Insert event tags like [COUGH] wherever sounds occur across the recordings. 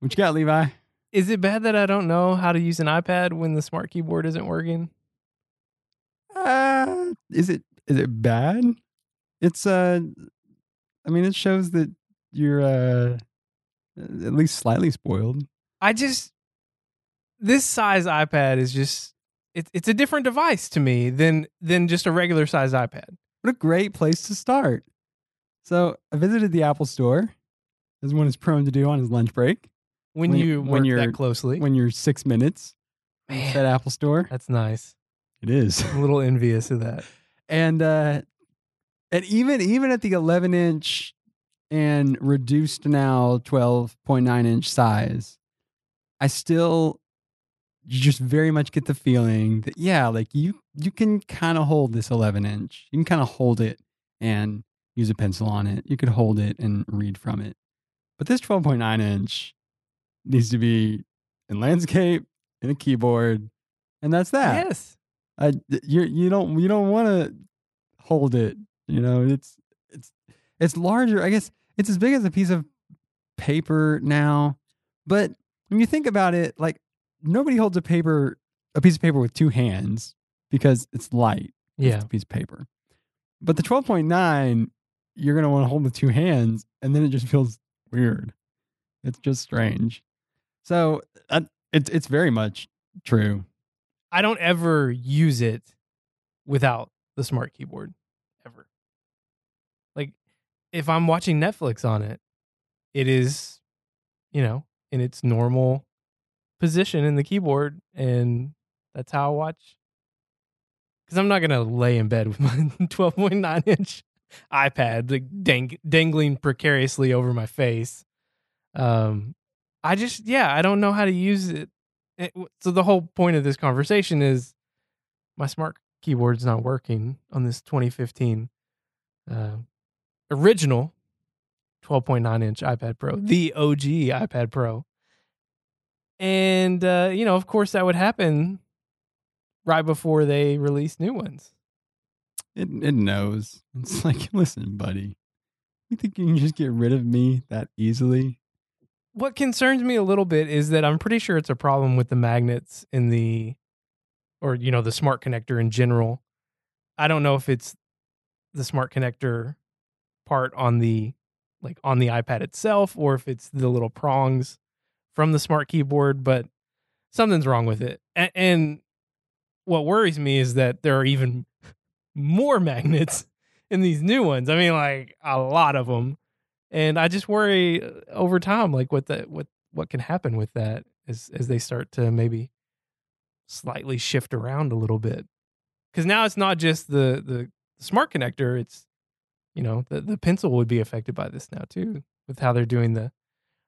What you got, Levi? Is it bad that I don't know how to use an iPad when the smart keyboard isn't working? Uh, is it is it bad? It's uh, I mean, it shows that you're uh, at least slightly spoiled. I just this size iPad is just it's it's a different device to me than than just a regular size iPad. What a great place to start. So I visited the Apple Store, as one is prone to do on his lunch break. When, When- you when work you're- that closely, When you're six minutes at Apple Store, that's nice. it is. I'm a little envious of that. and uh and even even at the 11 inch and reduced now 12.9 inch size i still just very much get the feeling that yeah like you you can kind of hold this 11 inch you can kind of hold it and use a pencil on it you could hold it and read from it but this 12.9 inch needs to be in landscape in a keyboard and that's that Yes. I you you don't you don't want to hold it. You know, it's it's it's larger. I guess it's as big as a piece of paper now. But when you think about it, like nobody holds a paper a piece of paper with two hands because it's light. It's Yeah. a piece of paper. But the twelve point nine, you're gonna want to hold with two hands, and then it just feels weird. It's just strange. So uh, it's it's very much true. I don't ever use it without the smart keyboard ever. Like if I'm watching Netflix on it, it is you know, in its normal position in the keyboard and that's how I watch. Cuz I'm not to lay in bed with my [LAUGHS] 12.9 inch iPad like dang- dangling precariously over my face. Um I just yeah, I don't know how to use it it, so the whole point of this conversation is my smart keyboard's not working on this 2015 uh, original 12.9 inch iPad Pro, the OG iPad Pro. And uh, you know, of course, that would happen right before they release new ones. It it knows. It's like, [LAUGHS] listen, buddy. You think you can just get rid of me that easily? What concerns me a little bit is that I'm pretty sure it's a problem with the magnets in the, or you know, the smart connector in general. I don't know if it's the smart connector part on the, like on the iPad itself, or if it's the little prongs from the smart keyboard, but something's wrong with it. And, and what worries me is that there are even [LAUGHS] more magnets in these new ones. I mean, like a lot of them and I just worry uh, over time, like what the what what can happen with that as as they start to maybe slightly shift around a little bit. Because now it's not just the the smart connector; it's you know the the pencil would be affected by this now too, with how they're doing the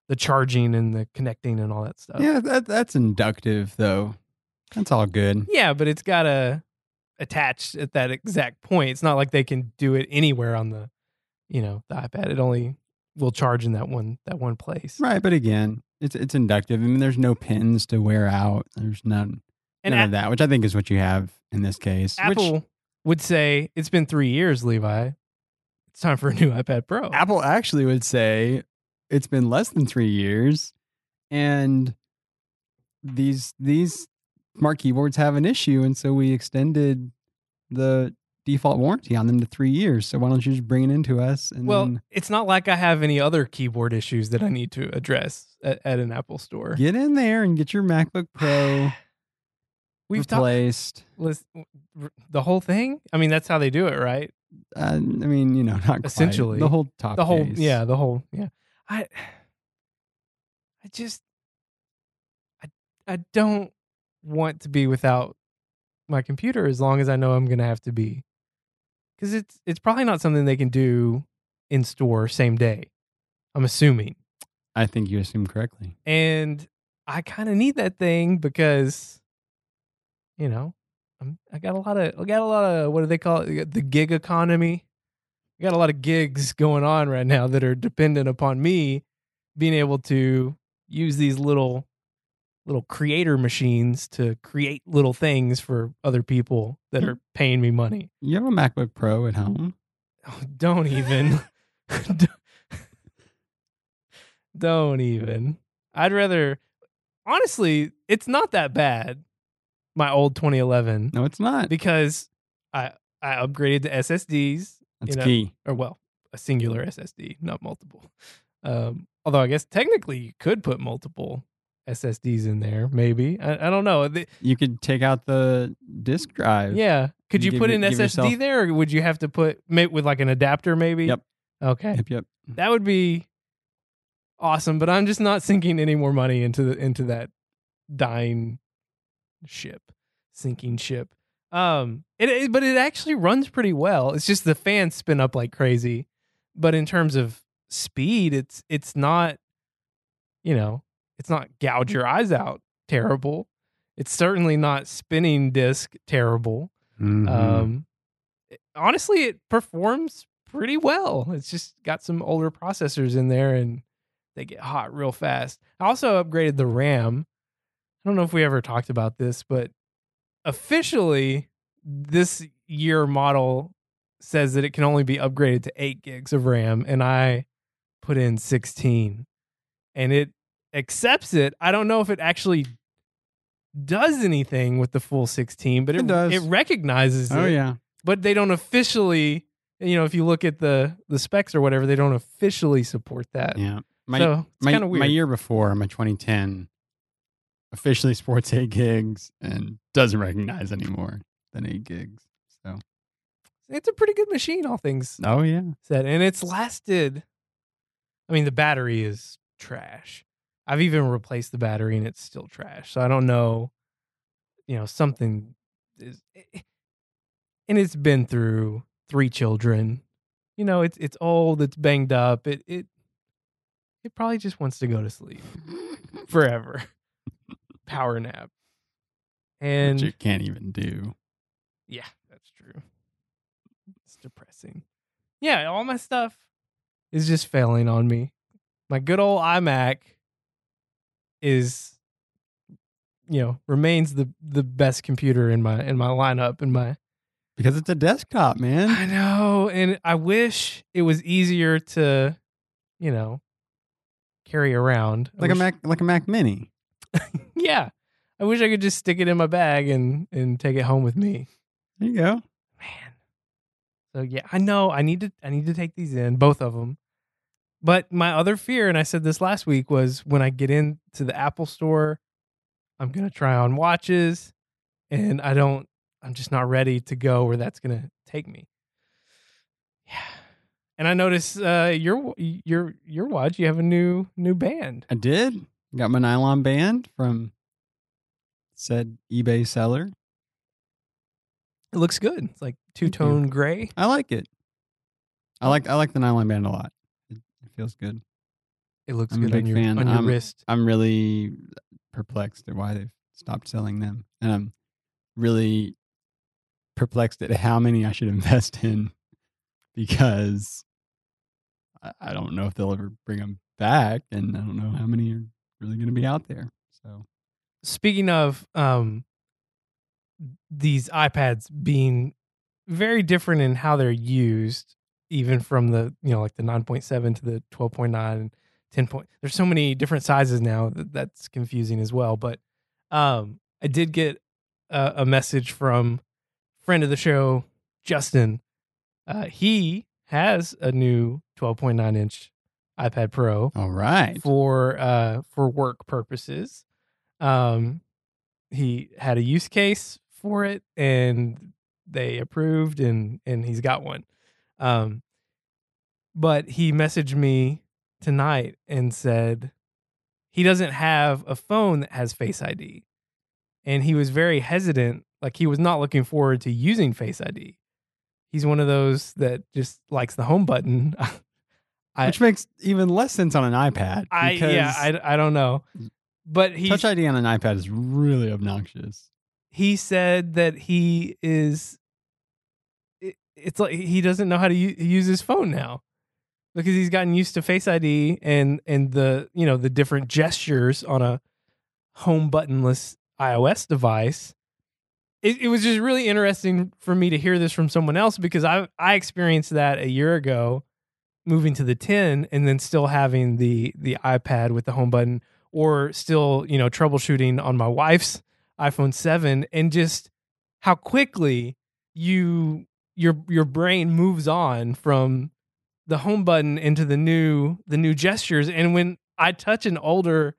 the charging and the connecting and all that stuff. Yeah, that that's inductive though. That's all good. Yeah, but it's got to attach at that exact point. It's not like they can do it anywhere on the, you know, the iPad. It only will charge in that one that one place. Right, but again, it's it's inductive. I mean, there's no pins to wear out. There's none And none A- of that, which I think is what you have in this case. which- Apple would say it's been three years, Levi. It's time for a new iPad Pro. Apple actually would say it's been less than three years, and these these smart keyboards have an issue, and so we extended the default warranty on them to three years. So why don't you just bring it into us? And well, then it's not like I have any other keyboard issues that I need to address at, at an Apple store. get in there and get your MacBook [SIGHS] Pro We've replaced. the whole thing. I mean, that's how they do it, right? uh, I mean, you know, not quite. Essentially. the whole top. the whole case. yeah the whole yeah i i just i i don't want to be without my computer as long as i know i'm gonna have to be because it's it's probably not something they can do in store same day i'm assuming. I think you assumed correctly. and i kind of need that thing because you know I'm, i got a lot of i got a lot of what do they call it? The gig economy. I got a lot of gigs [LAUGHS] going on right now that are dependent upon me being able to use these little little creator machines to create little things for other people that are paying me money. You have a MacBook Pro at home. Oh, don't even. [LAUGHS] Don't- even. I'd rather honestly, it's not that bad. My old 2011 No, it's not. because I I upgraded to SSDs That's know, key. or well, a singular SSD, not multiple. Um, although I guess technically you could put multiple SSDs in there, maybe. I, I don't know. The- You could take out the disk drive. yeah, could you put an SSD yourself- there, or would you have to put with like an adapter, maybe? Yep. Okay, Yep. Yep. that would be awesome. But I'm just not sinking any more money into the into that dying ship, sinking ship. Um, it, it but it actually runs pretty well. It's just the fans spin up like crazy, but in terms of speed, it's it's not, you know, it's not gouge your eyes out terrible. It's certainly not spinning disc terrible. Mhm. Um, it- honestly, it performs pretty well. It's just got some older processors in there, and they get hot real fast. I also upgraded the RAM. I don't know if we ever talked about this, but officially, this year model says that it can only be upgraded to eight gigs of RAM, and I put in sixteen, and it accepts it. I don't know if it actually does anything with the full 16 but it, It does. it recognizes oh it yeah. but they don't officially you know if you look at the the specs or whatever they don't officially support that Yeah. My so it's my, kind of weird my year before, my 2010, officially sports eight gigs and doesn't recognize any more than eight gigs. So. it's a pretty good machine all things Oh yeah. said and it's lasted i mean the battery is trash i've even replaced the battery and it's still trash so i don't know you know something is eh, eh, and it's been through three children you know it's it's old it's banged up it it it probably just wants to go to sleep [LAUGHS] forever power nap and Which you can't even do. yeah, that's true. It's depressing. Yeah, all my stuff is just failing on me. My good old iMac is you know, remains the the best computer in my in my lineup in my Because it's a desktop, man. I know, and I wish it was easier to, you know, carry around. I Like a Mac like a Mac mini. [LAUGHS] Yeah. I wish I could just stick it in my bag and and take it home with me. There you go. man. So yeah, I know I need to I need to take these in both of them. But my other fear, and I said this last week, was when I get into the Apple store, I'm gonna try on watches, and I don't. I'm just not ready to go where that's gonna take me. Yeah, [SIGHS] and I notice uh, your your your watch. You have a new new band. I did. Got my nylon band from said eBay seller. It looks good. It's like two tone gray. I like it. I like I like the nylon band a lot. Feels good. It looks I'm good on your fan. on your Um, wrist. I'm really perplexed at why they've stopped selling them, and I'm really perplexed at how many I should [LAUGHS] invest in because I, I don't know if they'll ever bring them back, and I don't know how many are really going to be out there. So speaking of um these iPads being very different in how they're used, even from the you know like the 9.7 to the 12.9 and 10 point. There's so many different sizes now that that's confusing as well. But um, I did get a, a message from friend of the show, Justin. Uh, he has a new 12.9 inch iPad Pro all right, for uh for work purposes. Um he had a use case for it and they approved and and he's got one. Um but he messaged me tonight and said he doesn't have a phone that has Face ID. And he was very hesitant, like he was not looking forward to using Face ID. He's one of those that just likes the home button. [LAUGHS] I- which makes even less sense on an iPad. I yeah, I, I don't know. But he Touch ID on an iPad is really obnoxious. he said that he is it's like he doesn't know how to use his phone now. Because he's gotten used to face id and and the you know the different gestures on a home buttonless ios device. It, it was just really interesting for me to hear this from someone else because i i experienced that a year ago moving to the 10 and then still having the the ipad with the home button or still, you know, troubleshooting on my wife's iPhone 7 and just how quickly you your your brain moves on from the home button into the new the new gestures and when I touch an older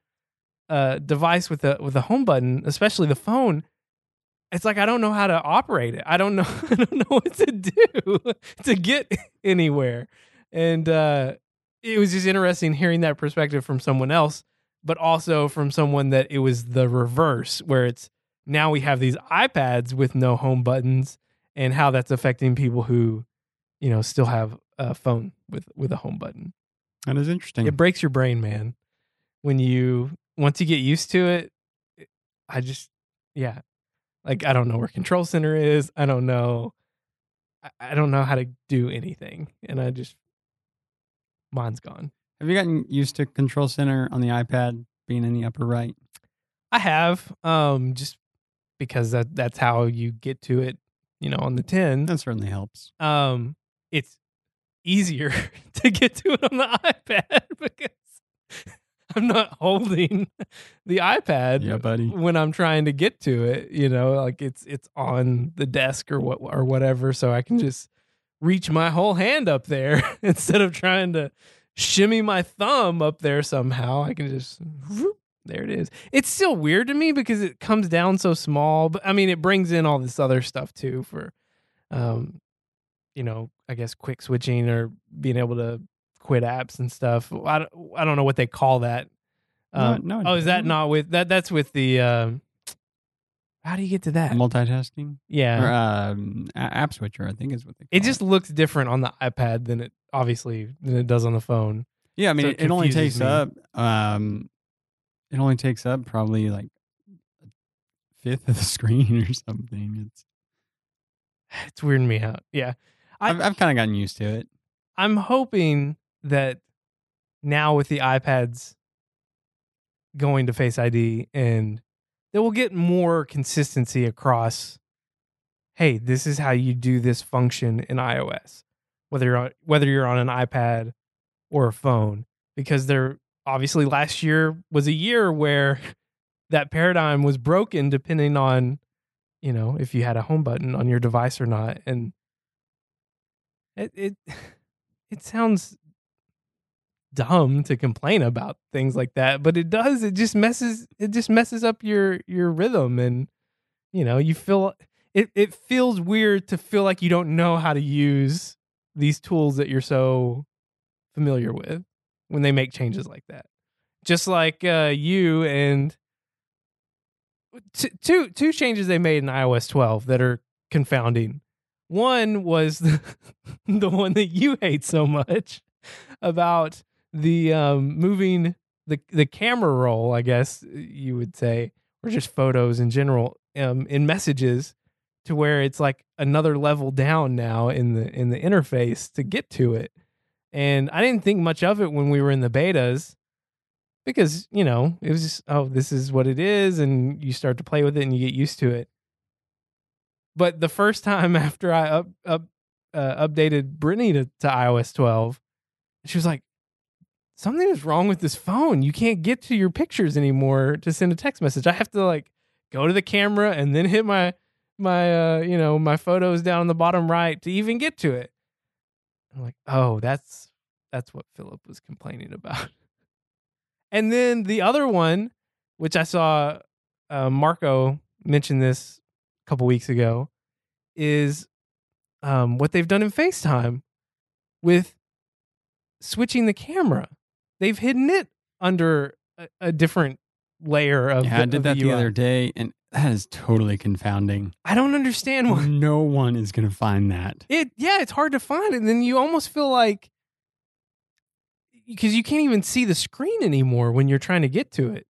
uh, device with the with a home button, especially the phone, it's like I don't know how to operate it. I don't know [LAUGHS] I don't know what to do [LAUGHS] to get anywhere. And uh, it was just interesting hearing that perspective from someone else, but also from someone that it was the reverse, where it's now we have these iPads with no home buttons, and how that's affecting people who, you know, still have a phone with with a home button. That is interesting. It breaks your brain, man. When you once you get used to it, I just yeah, like I don't know where control center is. I don't know. I, I don't know how to do anything, and I just mine's gone. Have you gotten used to control center on the iPad being in the upper right? I have, um, just because that that's how you get to it, you know, on the ten. That certainly helps. Um, it's easier [LAUGHS] to get to it on the iPad [LAUGHS] because I'm not holding the iPad Yeah, buddy. when I'm trying to get to it. You know, like it's it's on the desk or what or whatever, so I can just reach my whole hand up there [LAUGHS] instead of trying to shimmy my thumb up there somehow. I can just whoop, there it is. It's still weird to me because it comes down so small, but I mean it brings in all this other stuff too for um you know, I guess quick switching or being able to quit apps and stuff. I don't, I don't know what they call that. No, Um, no, oh, is that doesn't. with that? That's with the. Um, how do you get to that? Multitasking yeah, or um, app switcher, I think is what they. Call it just looks different on the iPad than it obviously than it does on the phone. Yeah, I mean, So it, it only takes me. up um, it only takes up probably like a fifth of the [LAUGHS] screen or something. It's [SIGHS] It's weirding me out. Yeah, I- I've, I've kind of gotten used to it. I'm hoping that now with the iPads going to Face ID and that we'll get more consistency across hey, this is how you do this function in iOS. Whether you're on, whether you're on an iPad or a phone because there obviously last year was a year where [LAUGHS] that paradigm was broken depending on you know if you had a home button on your device or not and it it [SIGHS] it sounds dumb to complain about things like that but it does it just messes it just messes up your your rhythm and you know you feel it it feels weird to feel like you don't know how to use these tools that you're so familiar with when they make changes like that just like uh you and t- two two changes they made in iOS 12 that are confounding one was the, [LAUGHS] the one that you hate so much about the um, moving the the camera roll, I guess you would say, or just photos in general, um, in messages, to where it's like another level down now in the in the interface to get to it. And I didn't think much of it when we were in the betas because you know it was just oh this is what it is, and you start to play with it and you get used to it. But the first [LAUGHS] time after I up up uh, updated Brittany to, to iOS 12, she was like, "Something is wrong with this phone. You can't get to your pictures anymore to send a text message. I have to like go to the camera and then hit my my uh you know my photos down on the bottom right to even get to it." I'm like, "Oh, that's that's what Philip was complaining about." [LAUGHS] and then the other one, which I saw uh, Marco mention this a couple weeks ago, is um, what they've done in FaceTime with switching the camera. They've hidden it under a, a different layer of. Yeah, the, I did that the, UI. other day, and that is totally confounding. I don't understand why. no one is going to find that. It yeah, it's hard to find, and then you almost feel like because you can't even see the screen anymore when you're trying to get to it.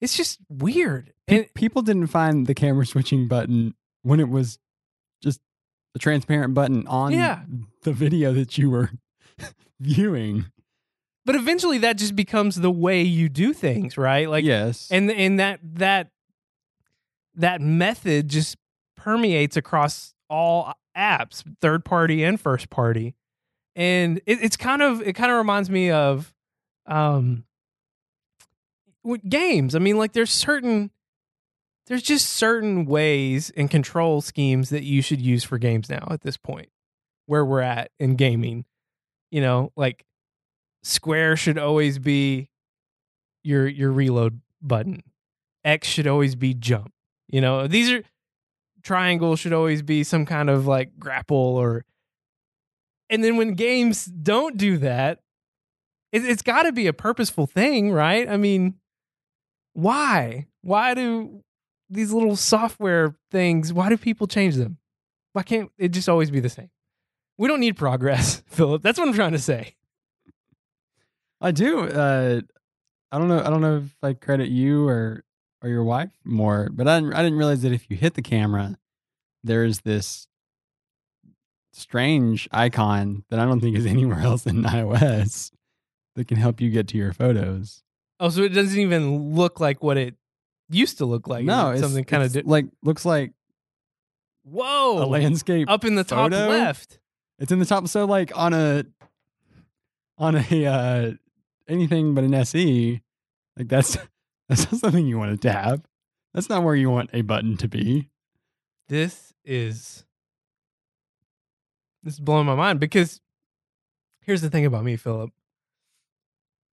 It's just weird. Pe- And people didn't find the camera switching button when it was just a transparent button on Yeah. the video that you were [LAUGHS] viewing. but eventually that just becomes the way you do things, right? Like yes, and and that that that method just permeates across all apps, third party and first party. And it, it's kind of it kind of reminds me of um games. I mean, like there's certain there's just certain ways and control schemes that you should use for games now at this point where we're at in gaming. You know, like square should always be your your reload button. X should always be jump. You know, these are triangle should always be some kind of like grapple or and then when games don't do that, it, it's got to be a purposeful thing, right? I mean, why? Why do these little software things? Why do people change them? Why can't it just always be the same? We don't need progress, [LAUGHS] Philip. That's what I'm trying to say. I do. Uh, I don't know. I don't know if I credit you or or your wife more, but I didn't, I didn't realize that if you hit the camera, there's this strange icon that I don't think is [LAUGHS] anywhere else in iOS that can help you get to your photos. Oh, so it doesn't even look like what it used to look like. no, It's something kind of it's like looks like whoa a landscape. up in the top photo? left. It's in the top. So like on a on a uh, anything but an SE, like that's that's not something you want to tap. That's not where you want a button to be. This is this is blowing my mind because here's the thing about me, Philip.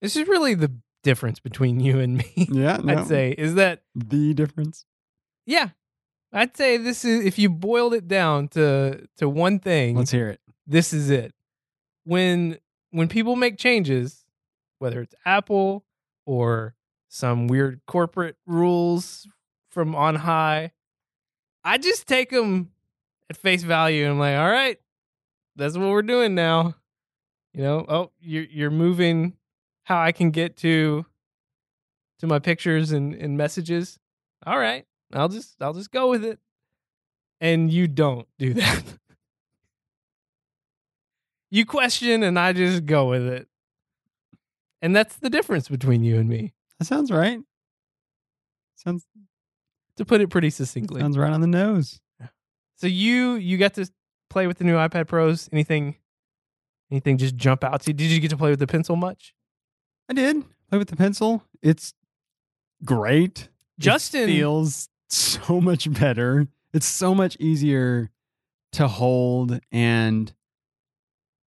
This is really the difference between you and me. [LAUGHS] Yeah, no, I'd say is that the difference. yeah. I'd say this is if you boiled it down to to one thing, Let's hear it. this is it. When when people make changes, whether it's Apple or some weird corporate rules from on high, I just take them at face value I'm like, all right, that's what we're doing now. You know, oh, you're you're moving how I can get to to my pictures and, and messages. All right. I'll just I'll just go with it. And you don't do [LAUGHS] that. you question and I just go with it. And that's the difference between you and me, That sounds right. Sounds to put it pretty succinctly. sounds right on the nose. So you you got to play with the new iPad Pros? Anything anything just jump out to you? Did you get to play with the pencil much? I did play with the pencil. It's great. It Justin feels so much better. It's so much easier to hold and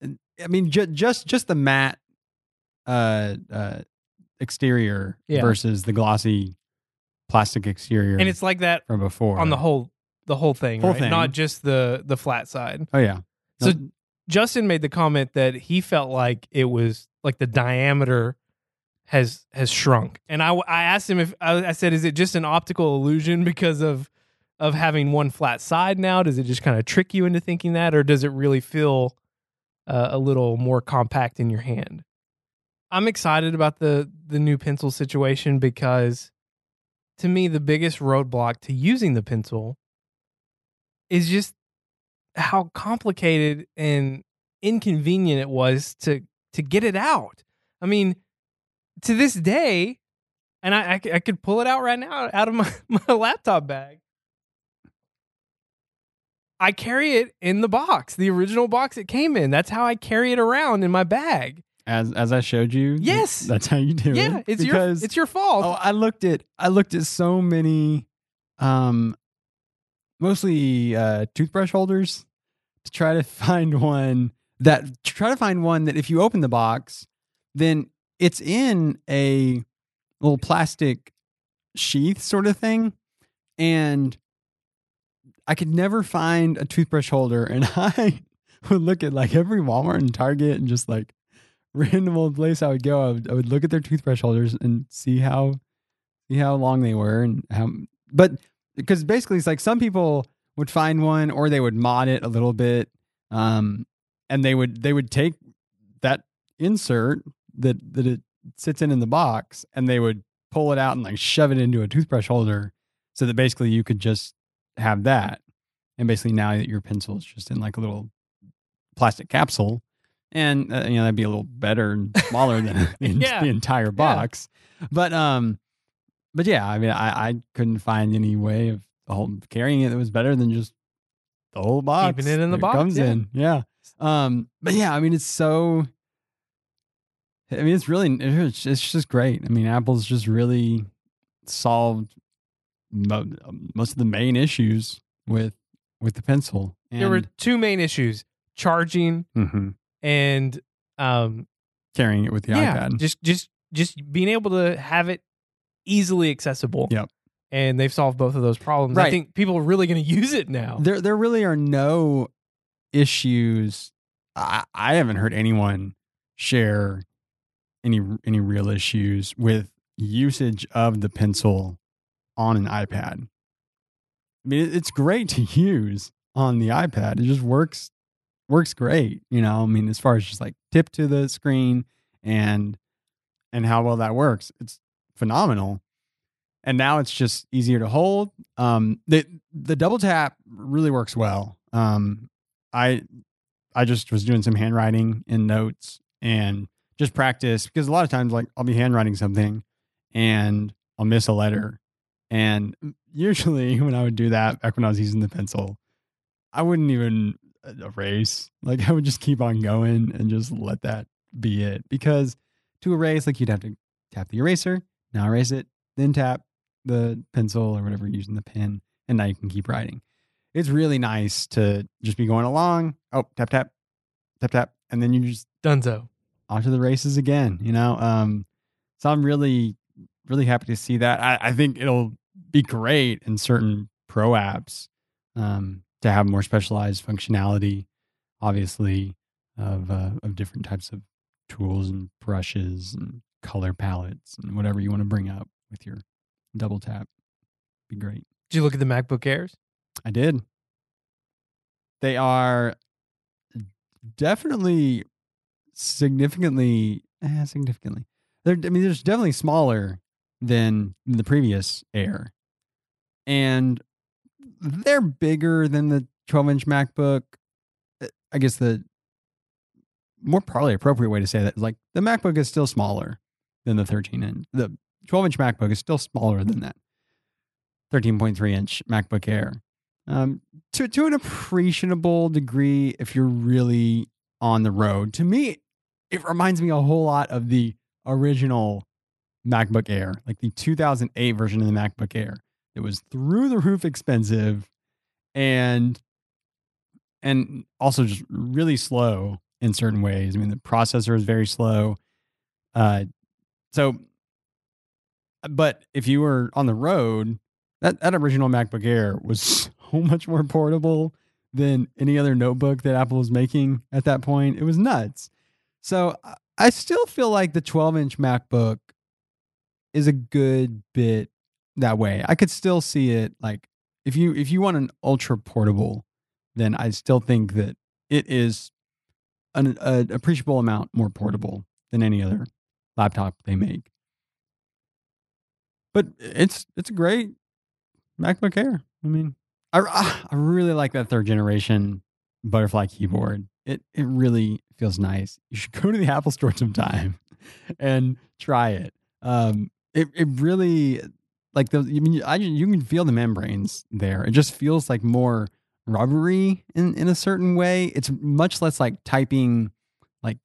and, I mean ju- just just the matte uh uh exterior Yeah. versus the glossy plastic exterior and it's like that from before. on the whole the whole thing, Whole right? thing. Not just the the flat side. Oh yeah. So No, Justin made the comment that he felt like it was like the diameter has has shrunk, and I I asked him if I, I said, is it just an optical illusion because of of having one flat side now? Does it just kind of trick you into thinking that, or does it really feel uh, a little more compact in your hand? I'm excited about the the new pencil situation because to me the biggest roadblock to using the pencil is just how complicated and inconvenient it was to to get it out. I mean, to this day, and I I could pull it out right now out of my, [LAUGHS] my laptop bag. I carry it in the box, the original box it came in. That's how I carry it around in my bag. As as I showed you. Yes. That's how you do it. yeah, it's because your it's your fault. Oh, I looked at I looked at so many um mostly uh toothbrush holders to try to [LAUGHS] find one that to try to find one that if you open the box, then it's in a little plastic sheath sort of thing. And I could never find a toothbrush holder and [LAUGHS] I would look at like every Walmart and Target and just like [LAUGHS] random old place I would go, I would, I would look at their toothbrush holders and see how see how long they were and how. But because basically, it's like some people would find one or they would mod it a little bit, um, and they would they would take that insert that that it sits in in the box and they would pull it out and like shove it into a toothbrush holder, so that basically you could just have that, and basically now that your pencil is just in like a little plastic capsule and uh, you know that'd be a little better and smaller than [LAUGHS] the, Yeah. the entire box but um but yeah i mean i i couldn't find any way of carrying it that was better than just the whole box Keeping it in the that box, comes yeah. in yeah um but yeah i mean it's so I mean, it's really it's it's just great. I mean, Apple's just really solved mo- most of the main issues with with the pencil. And, there were two main issues: charging Mhm. And um, carrying it with the yeah, iPad. just just just being able to have it easily accessible. Yep. And they've solved both of those problems. I think people are really going [LAUGHS] to use it now. There there really are no issues. I, I haven't heard anyone share any any real issues with usage of the pencil on an iPad. I mean, it's great to use on the iPad. It just works works great. You know, I mean, as far as just like tip to the screen and and how well that works, it's phenomenal. And now it's just easier to hold. Um, the the double tap really works well. Um, I I just was doing some handwriting in notes and just practice because a lot of times like I'll be handwriting something and I'll miss a letter. And usually [LAUGHS] when I would do that back when I was using the pencil, I wouldn't even erase. Like I would just keep on going and just let that be it. Because to erase, like you'd have to tap the eraser, now erase it, then tap the pencil or whatever you're using the pen, and now you can keep writing. It's really nice to just be going along. Oh, tap tap, tap tap, and then you just Dunzo. off to the races again. You know, um, so I'm really, really happy to see that. I, I think it'll be great in certain pro apps um, to have more specialized functionality. Obviously, of uh, of different types of tools and brushes and color palettes and whatever you want to bring up with your double tap. Be great. Did you look at the MacBook Airs? I did. They are definitely significantly, eh, significantly. They're, I mean, they're definitely smaller than the previous Air, and they're bigger than the 12 inch MacBook. Uh, I guess the more probably appropriate way to say that is like the MacBook is still smaller than the 13 inch. The 12 inch MacBook is still smaller than that 13.3 inch MacBook Air um, to to an appreciable degree if you're really on the road. To me, it reminds me a whole lot of the original MacBook Air, like the 2008 version of the MacBook Air. It was through the roof expensive and and also just really slow in certain ways. I mean, the processor is very slow. Uh, so, but if you were on the road, that, that original MacBook Air was [LAUGHS] so much more portable than any other notebook that Apple was making at that point. It was nuts. So I- still feel like the 12 inch MacBook is a good bit that way. I could still see it like if you if you want an ultra portable, then I still think that it is an, an appreciable amount more portable than any other laptop they make. But it's it's a great MacBook Air. I mean, I [SIGHS] I really like that third generation butterfly keyboard. It it really feels nice. You should [LAUGHS] go to the Apple Store sometime and try it. Um, it it really like the. I mean, I you can feel the membranes there. It just feels like more rubbery in in a certain way. It's much less like typing like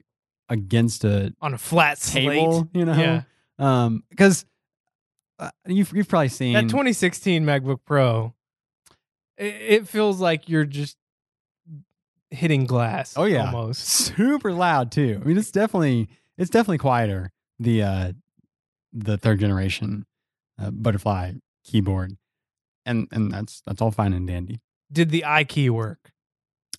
against a On a flat table, slate. you know. Yeah. Um, because uh, you've you've probably seen That 2016 MacBook Pro, it, it feels like you're just hitting glass. Oh, yeah. almost. super loud too. I mean, it's definitely it's definitely quieter the uh the third generation uh, butterfly keyboard, and and that's that's all fine and dandy. Did the iKey work?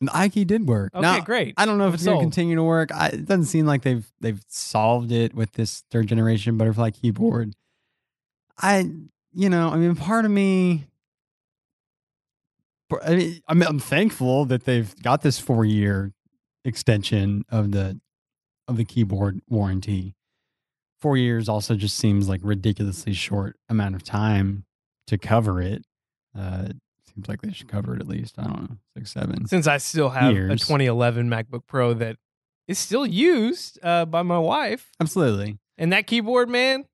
And the iKey did work. Okay, now, great. I don't know if it's going to continue to work. I, it doesn't seem like they've they've solved it with this third generation butterfly keyboard. I, you know, I mean, part of me, I mean, I'm, I'm thankful that they've got this four year extension of the of the keyboard warranty. Four years also just seems like ridiculously short amount of time to cover it. Uh, seems like they should cover it at least I don't know six seven. Since I still have a 2011 MacBook Pro that is still used uh, by my wife, Absolutely. and that keyboard, man,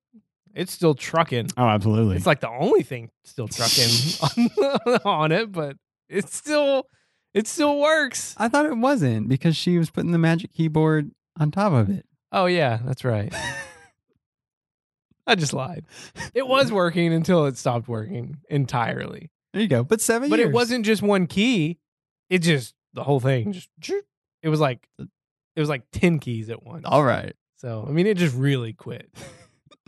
it's still trucking. Oh, absolutely. It's like the only thing still trucking on, [LAUGHS] [LAUGHS] on it, but it still it still works. I thought it wasn't because she was putting the magic keyboard on top of it. Oh yeah, that's right. [LAUGHS] I just lied. It was working until it stopped working entirely. There you go. But seven But years. it wasn't just one key. It just the whole thing just it was like it was like 10 keys at once. All right. So, I mean, it just really quit. [LAUGHS]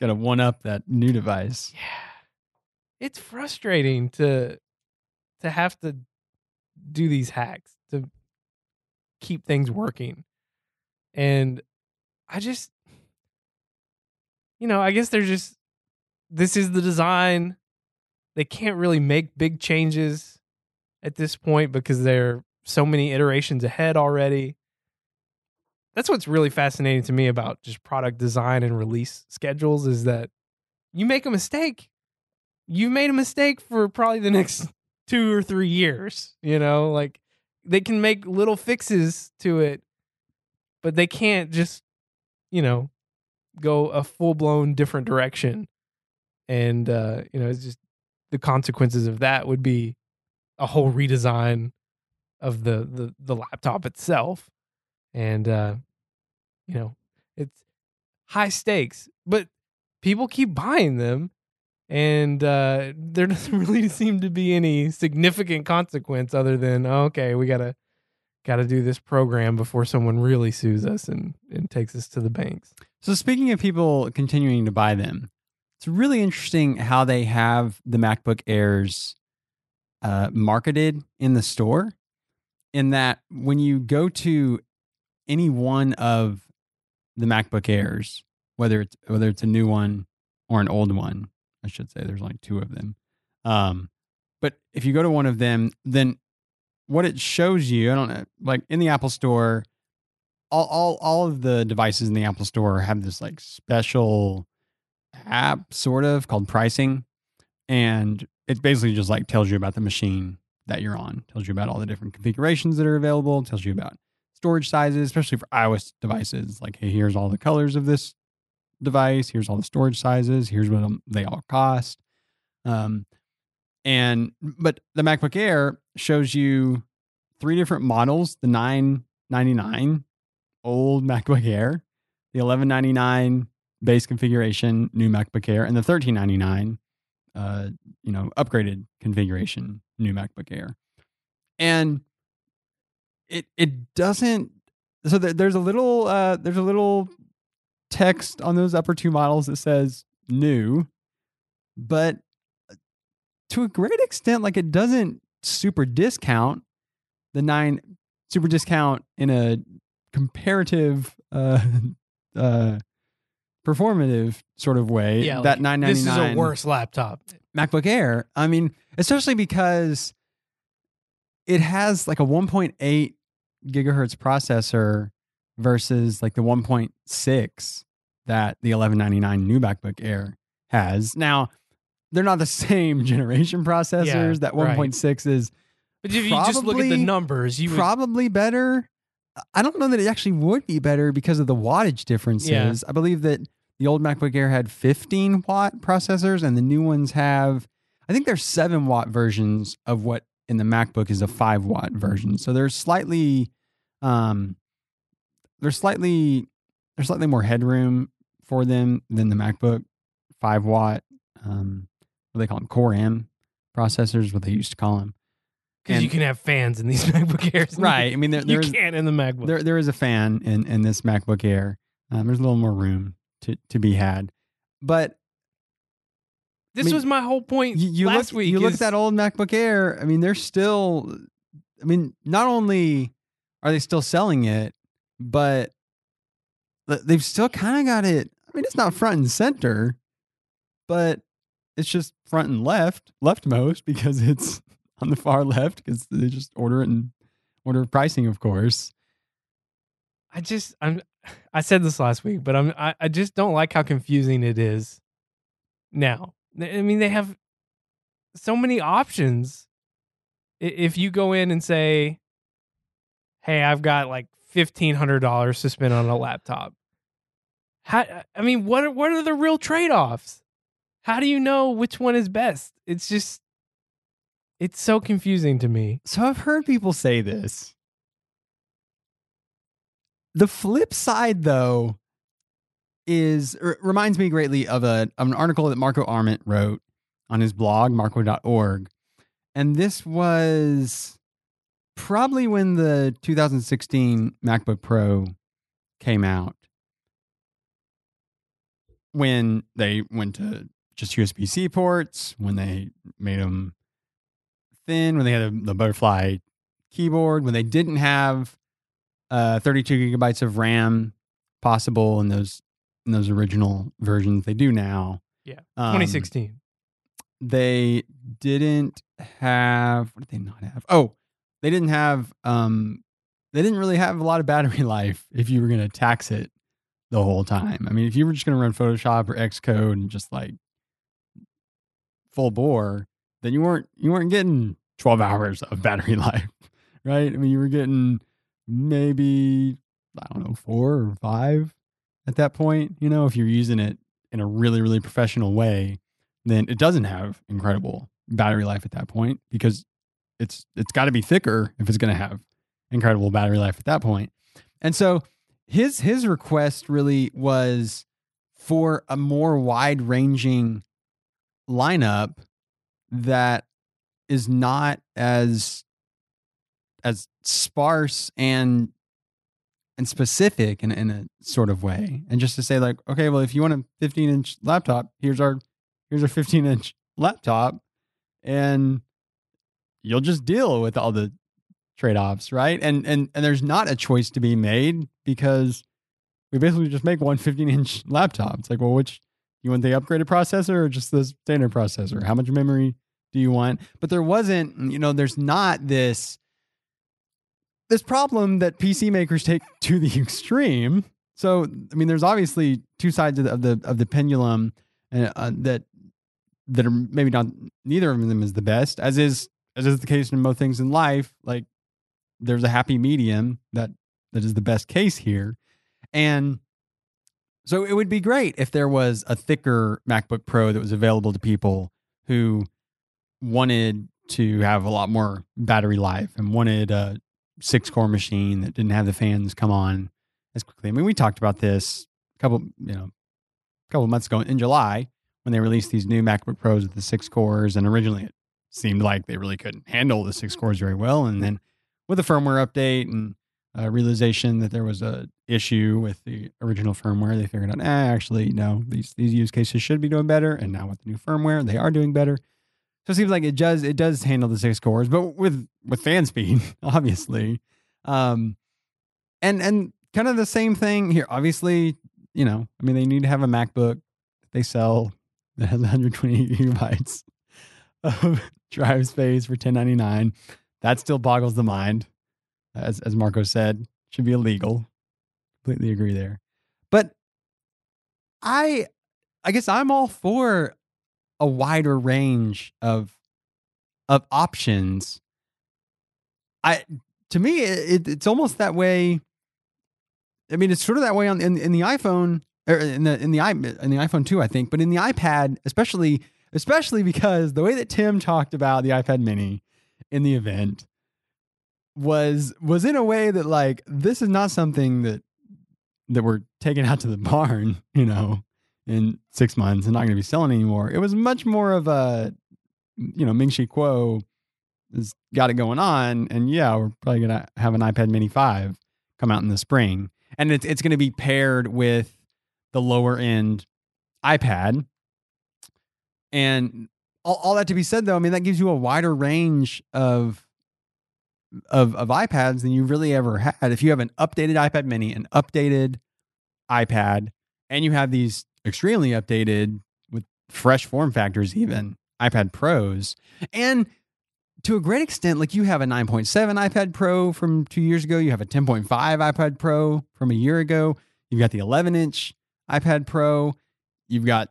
Got to one up that new device. Yeah. It's frustrating to to have to do these hacks to keep things working. And I just you know, I guess they're just this is the design. They can't really make big changes at this point because they're so many iterations ahead already. That's what's really fascinating to me about just product design and release schedules is that you make a mistake. You've made a mistake for probably the next [LAUGHS] two or three years. You know, like they can make little fixes to it, but they can't just, you know, go a full blown different direction. And, uh, you know, it's just the consequences of that would be a whole redesign of the the, the laptop itself and uh you know it's high stakes but people keep buying them and uh there [LAUGHS] doesn't really seem to be any significant consequence other than oh, okay we gotta gotta do this program before someone really sues us and and takes us to the banks So speaking of people continuing to buy them, it's really interesting how they have the MacBook Airs uh, marketed in the store. In that, when you go to any one of the MacBook Airs, whether it's whether it's a new one or an old one, I should say, there's only two of them. Um, but if you go to one of them, then what it shows you, I don't know, like in the Apple Store, all all all of the devices in the Apple Store have this like special app sort of called pricing and it basically just like tells you about the machine that you're on tells you about all the different configurations that are available tells you about storage sizes especially for iOS devices like hey here's all the colors of this device here's all the storage sizes here's what they all cost um and but the MacBook Air shows you three different models the 999 old MacBook Air, the 1199 base configuration new MacBook Air, and the 1399 uh, you know, upgraded configuration new MacBook Air. And it it doesn't so there, there's a little uh there's a little text on those upper two models that says new, but to a great extent like it doesn't super discount the 9 super discount in a comparative uh [LAUGHS] uh performative sort of way Yeah, that like, 999 this is a worse laptop MacBook Air I mean especially because it has like a 1.8 gigahertz processor versus like the 1.6 that the 1199 new MacBook Air has now they're not the [LAUGHS] same generation processors Yeah, that right. 1.6 is but if you just look at the numbers you would probably better. I don't know that it actually would be better because of the wattage differences. Yeah. I believe that the old MacBook Air had 15 watt processors, and the new ones have, I think there's seven watt versions of what in the MacBook is a five watt version. So there's slightly, um, there's slightly, there's slightly more headroom for them than the MacBook five watt. Um, what do they call them? Core M processors, what they used to call them. Because you can have fans in these [LAUGHS] MacBook Airs Right. I mean, there, you there's can't in the MacBook there there is a fan in in this MacBook Air. Um, there's a little more room to to be had, but this mean, was my whole point you, you last look week you look at that old MacBook Air. I mean, they're still. I mean, not only are they still selling it, but they've still kind of got it. I mean, it's not front and center, but it's just front and left, leftmost [LAUGHS] because it's on the far left because they just order it in order of pricing, of course. I just I'm [SIGHS] I said this last week, but I'm I, I just don't like how confusing it is now. I mean, they have so many options. If you go in and say, "Hey, I've got like fifteen hundred dollars to spend on a laptop," how I mean, what are, what are the real trade offs? How do you know which one is best? It's just it's so confusing to me. So I've heard people say this. The flip side, though, is r- reminds me greatly of a of an article that Marco Arment wrote on his blog marco.org, and this was probably when the 2016 MacBook Pro came out, when they went to just USB C ports, when they made them thin, when they had a, the butterfly keyboard, when they didn't have uh, 32 gigabytes of RAM possible in those in those original versions. They do now. Yeah. Um, 2016. They didn't have. What did they not have? Oh, they didn't have. Um, they didn't really have a lot of battery [LAUGHS] life if you were going to tax it the whole time. I mean, if you were just going to run Photoshop or Xcode and just like full bore, then you weren't you weren't getting 12 hours of battery [LAUGHS] life, right? I mean, you were getting maybe I don't know, 4 or 5 at that point, you know, if you're using it in a really really professional way, then it doesn't have incredible battery life at that point because it's it's got to be thicker if it's going to have incredible battery life at that point. And so his his request really was for a more wide ranging lineup that is not as as sparse and and specific in, in a sort of way. And just to say like okay well if you want a 15 inch laptop here's our here's our 15 inch laptop and you'll just deal with all the trade-offs right? And and and there's not a choice to be made because we basically just make one 15 inch laptop. It's like well which you want the upgraded processor or just the standard processor? How much memory do you want? But there wasn't you know there's not this this problem that pc makers take [LAUGHS] to the extreme. So i mean there's obviously two sides of the of the, of the pendulum uh, uh, that that are maybe not neither of them is the best as is as is the case in most things in life. Like there's a happy medium that that is the best case here. And so it would be great if there was a thicker macbook pro that was available to people who wanted to have a lot more battery life and wanted a six core machine that didn't have the fans come on as quickly i mean we talked about this a couple you know a couple months ago in july when they released these new macbook pros with the six cores and originally it seemed like they really couldn't handle the six cores very well and then with a firmware update and a realization that there was a issue with the original firmware, they figured out, eh, actually, no, these these use cases should be doing better. And now with the new firmware, they are doing better. So it seems like it does it does handle the six cores, but with with fan speed, [LAUGHS] obviously, um, and and kind of the same thing here. Obviously, you know, I mean, they need to have a MacBook they sell that has [LAUGHS] 128 gigabytes [LAUGHS] of drive space for 1099 that still boggles the mind. As as Marco said, should be illegal. Completely agree there. But I I guess I'm all for a wider range of of options. I to me it, it's almost that way. I mean, it's sort of that way on in, in the iPhone or in the in the i in the iPhone too, I think, but in the iPad, especially especially because the way that Tim talked about the iPad Mini in the event was was in a way that like this is not something that that we're taking out to the barn, [LAUGHS] you know, in six months and not going to be selling anymore. It was much more of a, you know, Ming Chi Kuo has got it going on, and yeah, we're probably going to have an iPad Mini five come out in the spring, and it's it's going to be paired with the lower end iPad, and all, all that to be said though, I mean that gives you a wider range of of of iPads than you really ever had. If you have an updated iPad Mini, an updated iPad, and you have these extremely updated with fresh form factors, even. iPad Pros, and to a great extent, like you have a 9.7 iPad Pro from two years ago, you have a 10.5 iPad Pro from a year ago, you've got the 11 inch iPad Pro, you've got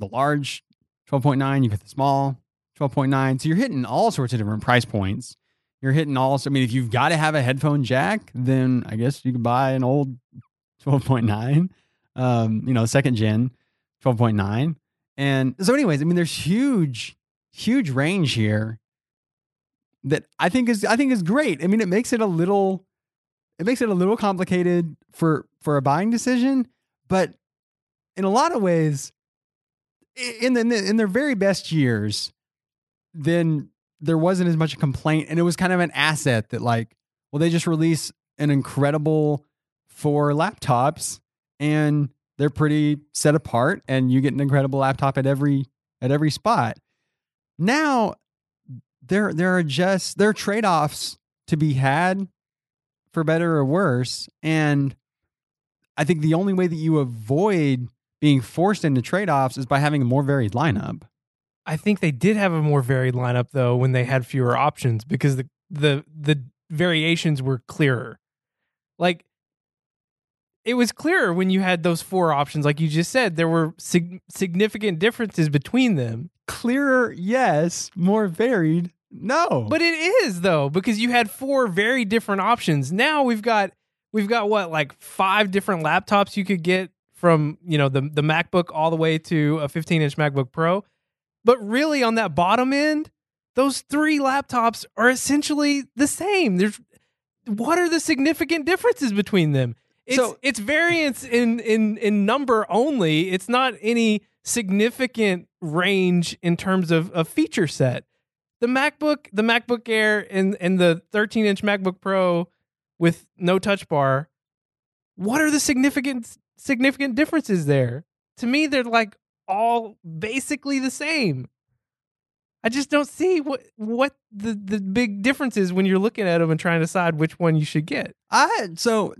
the large 12.9, you've got the small 12.9. So you're hitting all sorts of different price points. You're hitting all. I mean, if you've got to have a headphone jack, then I guess you could buy an old 12.9, um, you know, second gen 12.9. And so, anyways, I mean, there's huge, huge range here that I think is I think is great. I mean, it makes it a little it makes it a little complicated for for a buying decision, but in a lot of ways, in the, in their very best years, then there wasn't as much a complaint, and it was kind of an asset that like, well, they just release an incredible four laptops, and they're pretty set apart, and you get an incredible laptop at every at every spot. Now, there there are just there are trade offs to be had for better or worse, and I think the only way that you avoid being forced into trade offs is by having a more varied lineup. I think they did have a more varied lineup though when they had fewer options because the the the variations were clearer. Like it was clearer when you had those four options like you just said there were sig- significant differences between them. Clearer, yes, more varied. No. But it is though because you had four very different options. Now we've got we've got what like five different laptops you could get from, you know, the the MacBook all the way to a 15-inch MacBook Pro but really, on that bottom end, those three laptops are essentially the same. There's what are the significant differences between them? It's, so it's variance in in in number only. It's not any significant range in terms of a feature set. The MacBook, the MacBook Air, and and the 13 inch MacBook Pro with no touch bar. What are the significant significant differences there? To me, they're like all basically the same. I just don't see what what the the big difference is when you're looking at them and trying to decide which one you should get. I so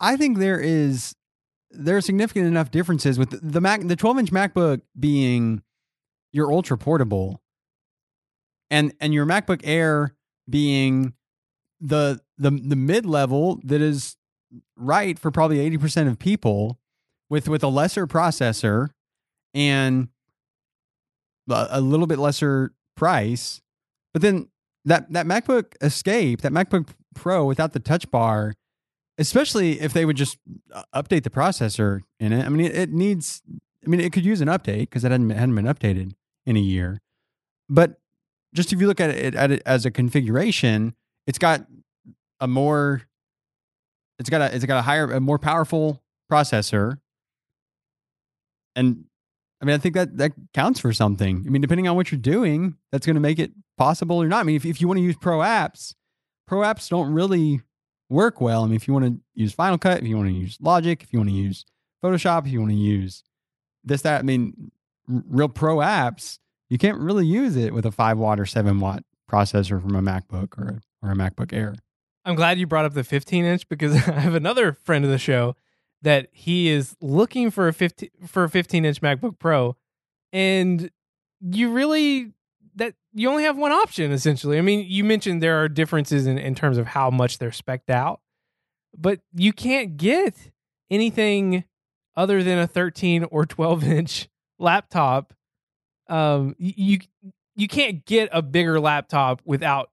I think there is there are significant enough differences with the Mac the 12 inch MacBook being your ultra portable and and your MacBook Air being the the the mid level that is right for probably 80% of people with with a lesser processor and a little bit lesser price. But then that that MacBook Escape, that MacBook Pro without the Touch Bar, especially if they would just uh, update the processor in it. I mean, it, needs. I mean, it could use an update because it hadn't hadn't been updated in a year. But just if you look at it, at it as a configuration, it's got a more. It's got a it's got a higher, a more powerful processor, and I mean, I think that that counts for something. I mean, depending on what you're doing, that's going to make it possible or not. I mean, if, if you want to use pro apps, pro apps don't really work well. I mean, if you want to use Final Cut, if you want to use Logic, if you want to use Photoshop, if you want to use this, that, I mean, real pro apps, you can't really use it with a five watt or seven watt processor from a MacBook or, or a MacBook Air. I'm glad you brought up the 15 inch because [LAUGHS] I have another friend of the show that he is looking for a 15 for a 15 inch MacBook Pro, and you really you only have one option essentially. I mean, you mentioned there are differences in, in terms of how much they're specked out, but you can't get anything other than a 13 or 12 inch laptop. Um, you you can't get a bigger laptop without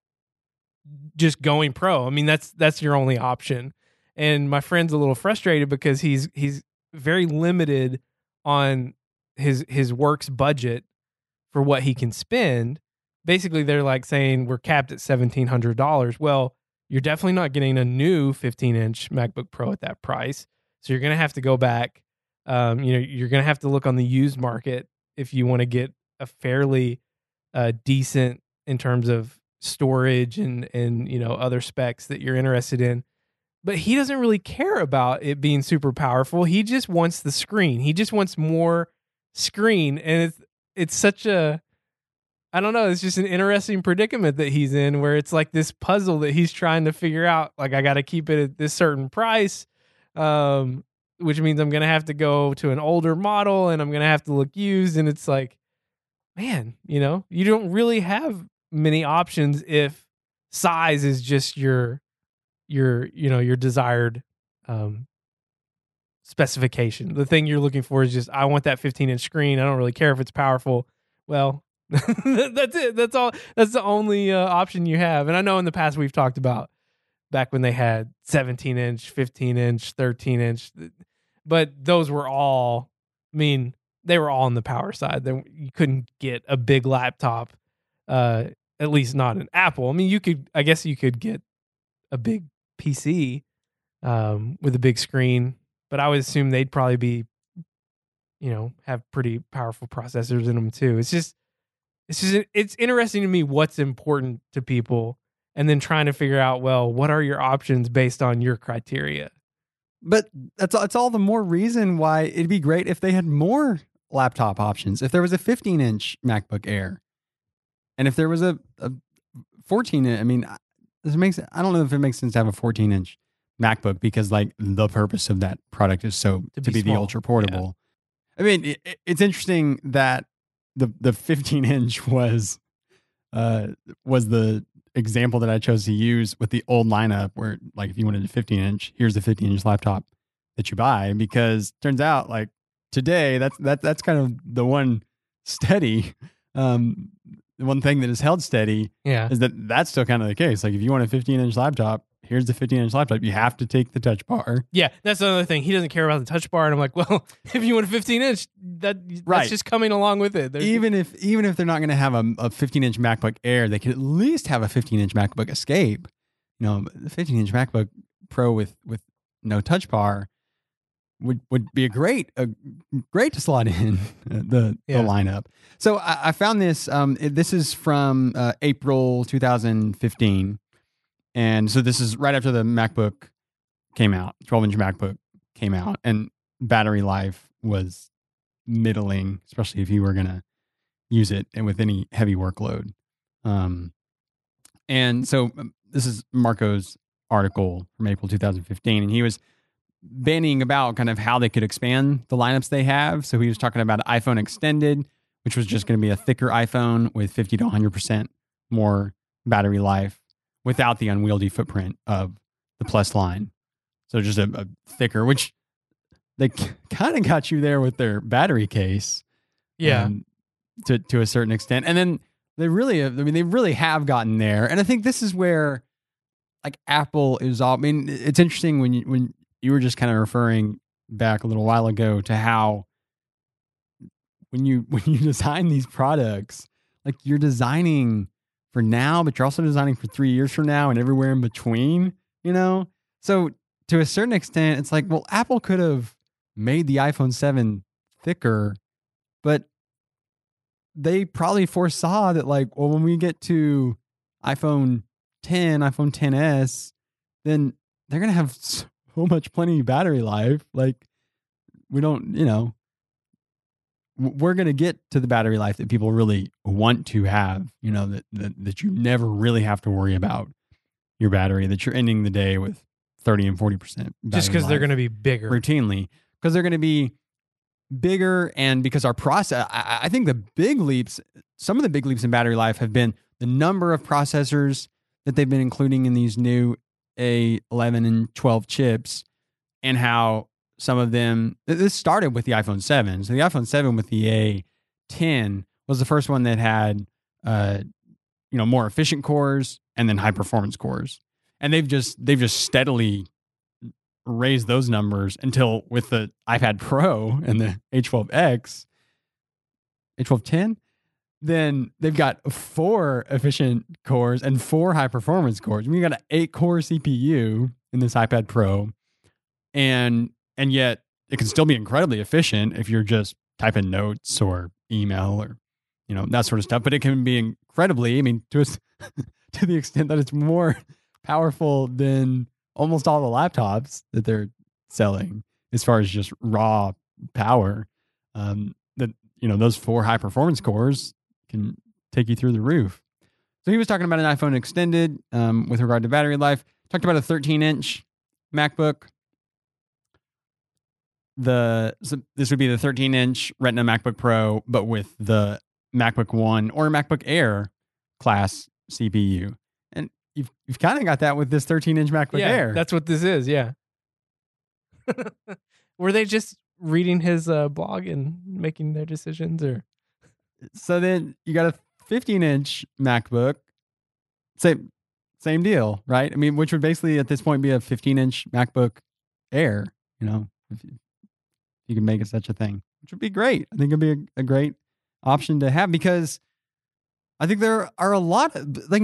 just going pro. I mean, that's that's your only option and my friend's a little frustrated because he's he's very limited on his his work's budget for what he can spend. Basically, they're like saying we're capped at seventeen hundred dollars. Well, you're definitely not getting a new 15 inch MacBook Pro at that price. So you're gonna have to go back. Um, you know, you're gonna have to look on the used market if you want to get a fairly uh, decent in terms of storage and and you know other specs that you're interested in but he doesn't really care about it being super powerful. He just wants the screen. He just wants more screen, and it's it's such a I don't know. It's just an interesting predicament that he's in, where it's like this puzzle that he's trying to figure out. Like I got to keep it at this certain price, um, which means I'm gonna have to go to an older model, and I'm gonna have to look used. And it's like, man, you know, you don't really have many options if size is just your your you know your desired um, specification. The thing you're looking for is just I want that 15 inch screen. I don't really care if it's powerful. Well, [LAUGHS] that's it. That's all. That's the only uh, option you have. And I know in the past we've talked about back when they had 17 inch, 15 inch, 13 inch, but those were all. I mean, they were all on the power side. Then you couldn't get a big laptop, uh, at least not an Apple. I mean, you could. I guess you could get a big PC um, with a big screen. But I would assume they'd probably be, you know, have pretty powerful processors in them too. It's just, it's just, it's interesting to me what's important to people, and then trying to figure out, well, what are your options based on your criteria. But that's it's all the more reason why it'd be great if they had more laptop options. If there was a 15 inch MacBook Air, and if there was a, a 14, I mean, this makes I don't know if it makes sense to have a 14 inch MacBook because like the purpose of that product is so to, To be, be the ultra portable. I mean, it- it's interesting that the the 15 [LAUGHS] inch was uh was the example that I chose to use with the old lineup where like if you wanted a 15 inch, here's the 15 inch laptop that you buy because turns out like today that's that that's kind of the one steady um the one thing that is held steady Yeah. is that that's still kind of the case. Like if you want a 15 inch laptop, here's the 15 inch laptop. You have to take the touch bar. Yeah, that's another thing. He doesn't care about the touch bar, and I'm like, well, [LAUGHS] if you want a 15 inch, that that's just coming along with it. There's, Even if even if they're not going to have a, a 15 inch MacBook Air, they could at least have a 15 inch MacBook Escape. You know, the 15 inch MacBook Pro with with no touch bar would would be a great a great to slot in [LAUGHS] the Yeah. the lineup. So I, I found this. Um, this is from uh, April 2015, and so this is right after the MacBook came out. 12 inch MacBook came out, and battery life was middling, especially if you were gonna use it and with any heavy workload. Um, and so um, this is Marco's article from April 2015, and he was bandying about kind of how they could expand the lineups they have. So he was talking about iPhone Extended, which was just going to be a thicker iPhone with 50 to 100% more battery life without the unwieldy footprint of the Plus line. So just a, a thicker, which they kind of got you there with their battery case yeah, um, to to a certain extent. And then they really, have, I mean, they really have gotten there. And I think this is where, like, Apple is all. I mean, it's interesting when you when you were just kind of referring back a little while ago to how when you [LAUGHS] when you design these products, like you're designing for now, but you're also designing for three years from now and everywhere in between. You know, so to a certain extent, it's like, well, Apple could have made the iPhone Seven thicker but they probably foresaw that like well when we get to iphone 10 iphone 10s then they're gonna have [LAUGHS] so much plenty battery life like we don't you know we're gonna get to the battery life that people really want to have you know that that, that you never really have to worry about your battery that you're ending the day with 30 and 40 percent just because they're going to be bigger. routinely because they're going to be bigger and because our process I, I think the big leaps some of the big leaps in battery life have been the number of processors that they've been including in these new a11 and 12 chips and how some of them this started with the iphone 7 so the iphone 7 with the a10 was the first one that had uh you know more efficient cores and then high performance cores and they've just they've just steadily raised those numbers until with the iPad Pro and the A12X, A1210, then they've got four efficient cores and four high performance cores. You got an eight core CPU in this iPad Pro, and and yet it can still be incredibly efficient if you're just typing notes or email or you know that sort of stuff. But it can be incredibly, I mean, to [LAUGHS] to the extent that it's more [LAUGHS] powerful than almost all the laptops that they're selling as far as just raw power um, that you know those four high performance cores can take you through the roof so he was talking about an iphone extended um, with regard to battery life talked about a 13 inch macbook the so this would be the 13 inch retina macbook pro but with the macbook one or macbook air class cpu and you've, you've kind of got that with this 13 inch macbook yeah, air that's what this is. Yeah. [LAUGHS] Were they just reading his uh, blog and making their decisions, or so then you got a 15 inch MacBook. Same same deal, right? I mean, which would basically at this point be a 15 inch MacBook Air. You know, you, can make it such a thing, which would be great. I think it'd be a, a great option to have because I think there are a lot of like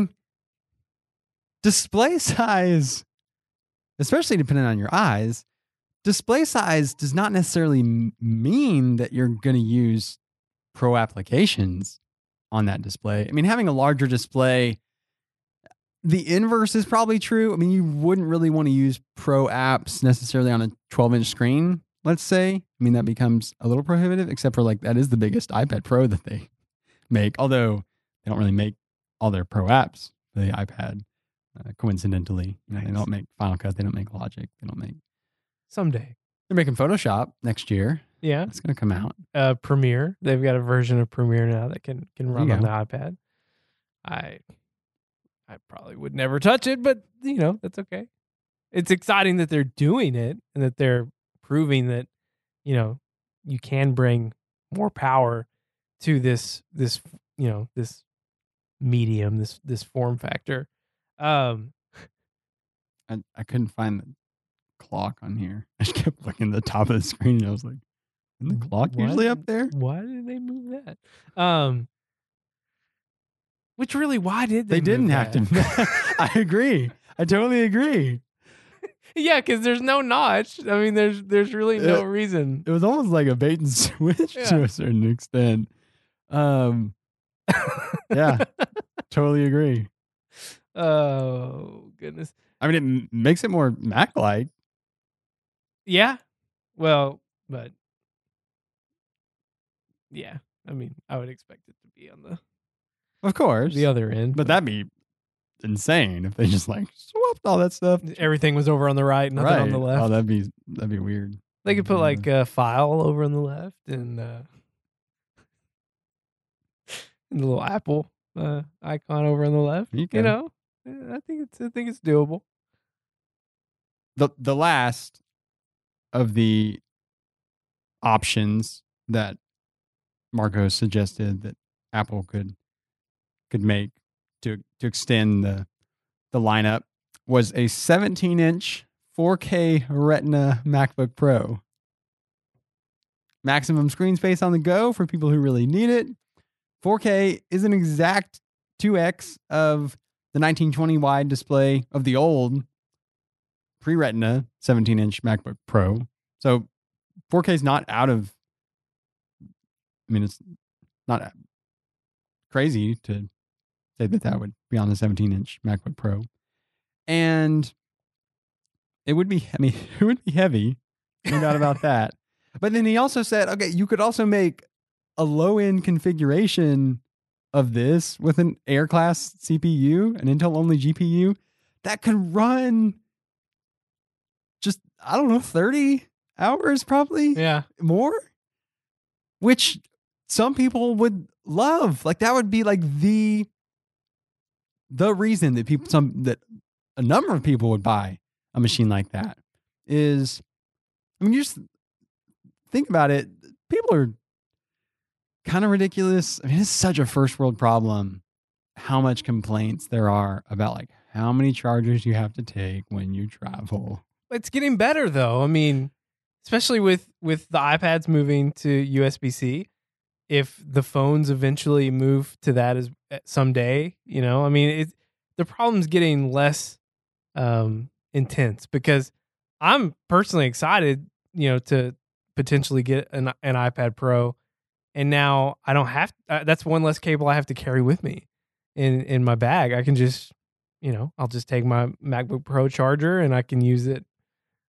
display [LAUGHS] size especially depending on your eyes, display size does not necessarily mean that you're going to use pro applications on that display. I mean, having a larger display, the inverse is probably true. I mean, you wouldn't really want to use pro apps necessarily on a 12 inch screen, let's say. I mean, that becomes a little prohibitive, except for like that is the biggest iPad Pro that they [LAUGHS] make, although they don't really make all their pro apps for the iPad. Uh, coincidentally, you know, they don't make Final Cut, they don't make Logic, they don't make. Someday. They're making Photoshop next year. Yeah. It's going to come out. Uh Premiere. They've got a version of Premiere now that can can run on go. the iPad. I I probably would never touch it, but you know, that's okay. It's exciting that they're doing it and that they're proving that, you know, you can bring more power to this this you know, this medium, this this form factor. Um I, I couldn't find the clock on here. [LAUGHS] I just kept looking at the top of the screen and I was like, isn't the clock usually up there? why did they move that? Um which really why did they They, didn't have to. [LAUGHS] I agree. I totally agree. Yeah, because there's no notch. I mean, there's there's really no Uh, reason. It was almost like a bait and [LAUGHS] switch to a certain extent. Um, [LAUGHS] yeah, totally agree. oh goodness. I mean, it m- makes it more Mac like. Yeah. Well, but yeah. I mean, I would expect it to be on the Of course. the other end. But that'd be insane if they just like swapped all that stuff. everything was over on the right, nothing on the left. Oh, that'd be that'd be weird. they could put like a file over on the left and uh, and the little Apple uh, icon over on the left. You You know, I think it's I think it's doable. the the last of the options that Marco suggested that Apple could could make to to extend the the lineup was a 17 inch 4K Retina MacBook Pro. Maximum screen space on the go for people who really need it. 4K is an exact 2x of the 1920 wide display of the old pre Retina 17 inch MacBook Pro. So 4K is not out of, I mean, it's not crazy to say that that would be on the 17 inch MacBook Pro. And it would be, I mean, [LAUGHS] it would be heavy, no doubt about [LAUGHS] that. But then he also said, okay, you could also make a low end configuration of this with an Air class CPU, an Intel only GPU that could run just, I don't know, 30 hours probably Yeah. more, which some people would love. Like that would be like the the reason that people some that a number of people would buy a machine like that is I mean you just think about it, people are kind of ridiculous. I mean it's such a first world problem how much complaints there are about like how many chargers you have to take when you travel. It's getting better though. I mean, especially with with the iPads moving to USB C. If the phones eventually move to that as eh, someday, you know, I mean, it the problem's getting less um, intense because I'm personally excited, you know, to potentially get an an iPad Pro, and now I don't have. Uh, that's one less cable I have to carry with me in in my bag. I can just, you know, I'll just take my MacBook Pro charger and I can use it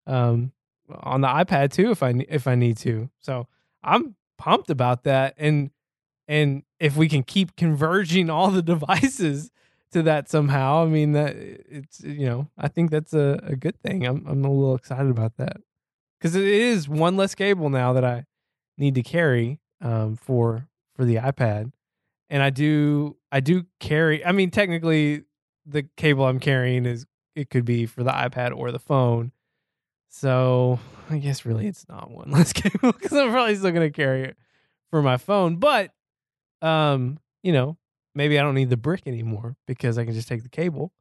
um, on the iPad too if I if I need to. So I'm pumped about that, and and if we can keep converging all the [LAUGHS] devices to that somehow, I mean that it's you know I think that's a, a good thing. I'm I'm a little excited about that because it is one less cable now that I need to carry um, for for the iPad, and I do I do carry. I mean technically the cable I'm carrying is it could be for the iPad or the phone. So I guess really it's not one less [LAUGHS] cable because I'm probably still gonna carry it for my phone. But um, you know, maybe I don't need the brick anymore because I can just take the cable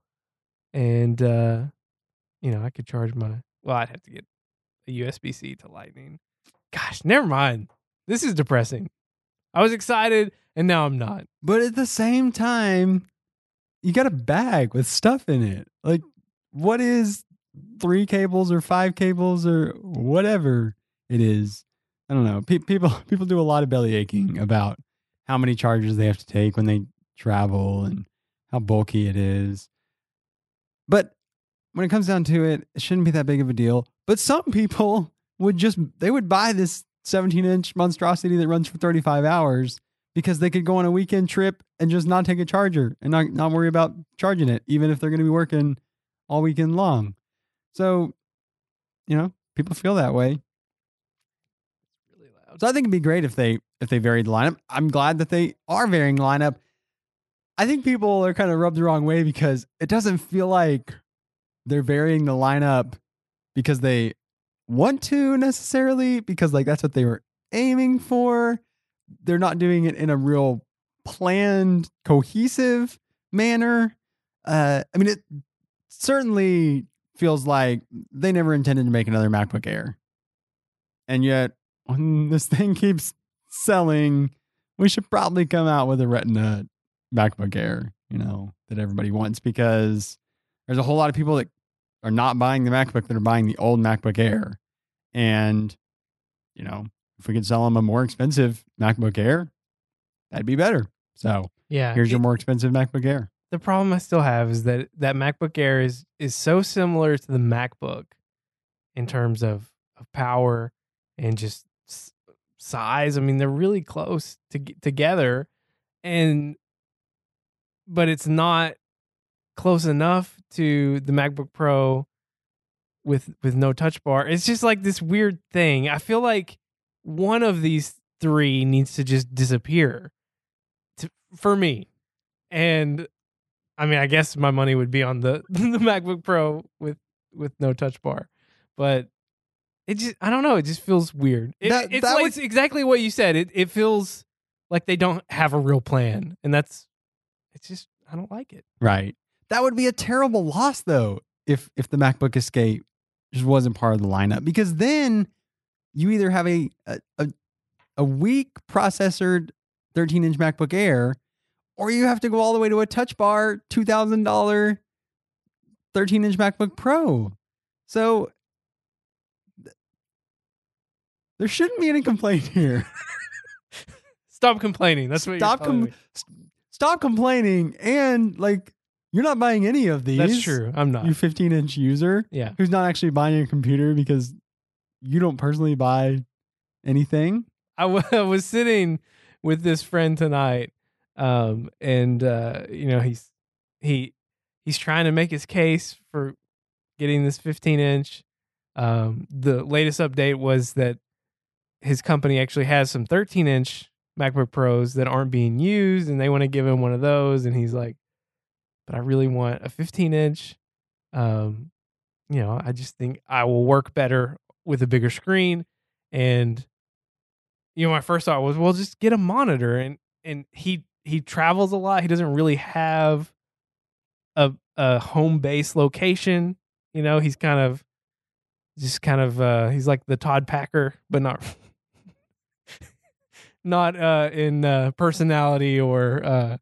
and uh, you know, I could charge my well, I'd have to get a USB C to lightning. Gosh, never mind. This is depressing. I was excited and now I'm not. But at the same time, you got a bag with stuff in it. Like, what is three cables or five cables or whatever it is. I don't know. Pe- people [LAUGHS] people do a lot of belly aching about how many charges they have to take when they travel and how bulky it is. But when it comes down to it, it shouldn't be that big of a deal. But some people would just they would buy this 17 inch monstrosity that runs for 35 hours because they could go on a weekend trip and just not take a charger and not, not worry about charging it, even if they're going to be working all weekend long. So, you know, people feel that way. Really loud. So I think it'd be great if they if they varied the lineup. I'm glad that they are varying the lineup. I think people are kind of rubbed the wrong way because it doesn't feel like they're varying the lineup because they want to necessarily because like that's what they were aiming for. They're not doing it in a real planned, cohesive manner. Uh, I mean, it certainly feels like they never intended to make another MacBook Air, and yet when [LAUGHS] this thing keeps selling, we should probably come out with a Retina MacBook Air. You know that everybody wants because there's a whole lot of people that are not buying the MacBook that are buying the old MacBook Air. And, you know, if we could sell them a more expensive MacBook Air, that'd be better. So Yeah. here's your more expensive MacBook Air. The problem I still have is that that MacBook Air is is so similar to the MacBook in terms of of power and just size. I mean, they're really close to together, and but it's not close enough to the MacBook Pro with with no touch bar. It's just like this weird thing. I feel like one of these three needs to just disappear to, for me. And I mean, I guess my money would be on the [LAUGHS] the MacBook Pro with with no touch bar, but it just I don't know. It just feels weird. It, That- it's that like would- it's exactly what you said. It it feels like they don't have a real plan, and that's it's just I don't like it. Right. That would be a terrible loss though if if the MacBook Escape just wasn't part of the lineup because then you either have a a, a, a weak processored 13 inch MacBook Air or you have to go all the way to a touch bar $2000 13 inch MacBook Pro. So th- there shouldn't be any complaint here. [LAUGHS] Stop complaining. That's what Stop you're com- stop complaining and like you're not buying any of these. That's true. I'm not. You 15 inch user yeah. who's not actually buying a computer because you don't personally buy anything. I wa- [LAUGHS] I was sitting with this friend tonight, um, and uh, you know he's he he's trying to make his case for getting this 15 inch. Um, the latest update was that his company actually has some 13 inch MacBook Pros that aren't being used, and they want to give him one of those. And he's like, "But I really want a 15 inch." Um, you know, I just think I will work better with a bigger screen, and you know, my first thought was, well, just get a monitor. And and he he travels a lot. He doesn't really have a a home base location. You know, he's kind of just kind of uh he's like the Todd Packer, but not [LAUGHS] not uh in uh personality or uh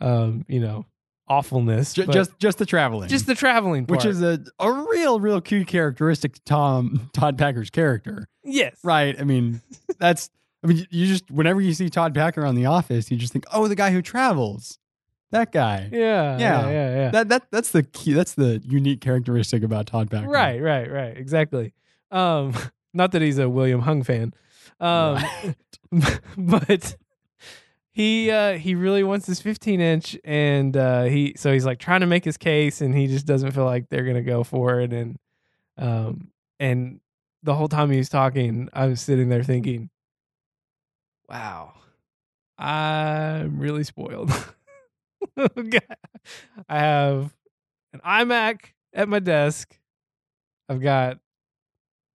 um, you know, awfulness. J- just just the traveling. just the traveling part. which is a, a real, real cute characteristic to Tom [LAUGHS] Todd Packer's character. yes. Right. I mean, that's I mean, you just whenever you see Todd Packer on the office, you just think, oh, the guy who travels. That guy. Yeah. Yeah. Yeah. Yeah. yeah. That that that's the key. That's the unique characteristic about Todd Packer. Right, right, right. Exactly. Um, [LAUGHS] not that he's a William Hung fan. Um, [LAUGHS] but he uh he really wants this 15 inch and uh he so he's like trying to make his case and he just doesn't feel like they're gonna go for it and um and the whole time he was talking i was sitting there thinking wow i'm really spoiled [LAUGHS] i have an imac at my desk i've got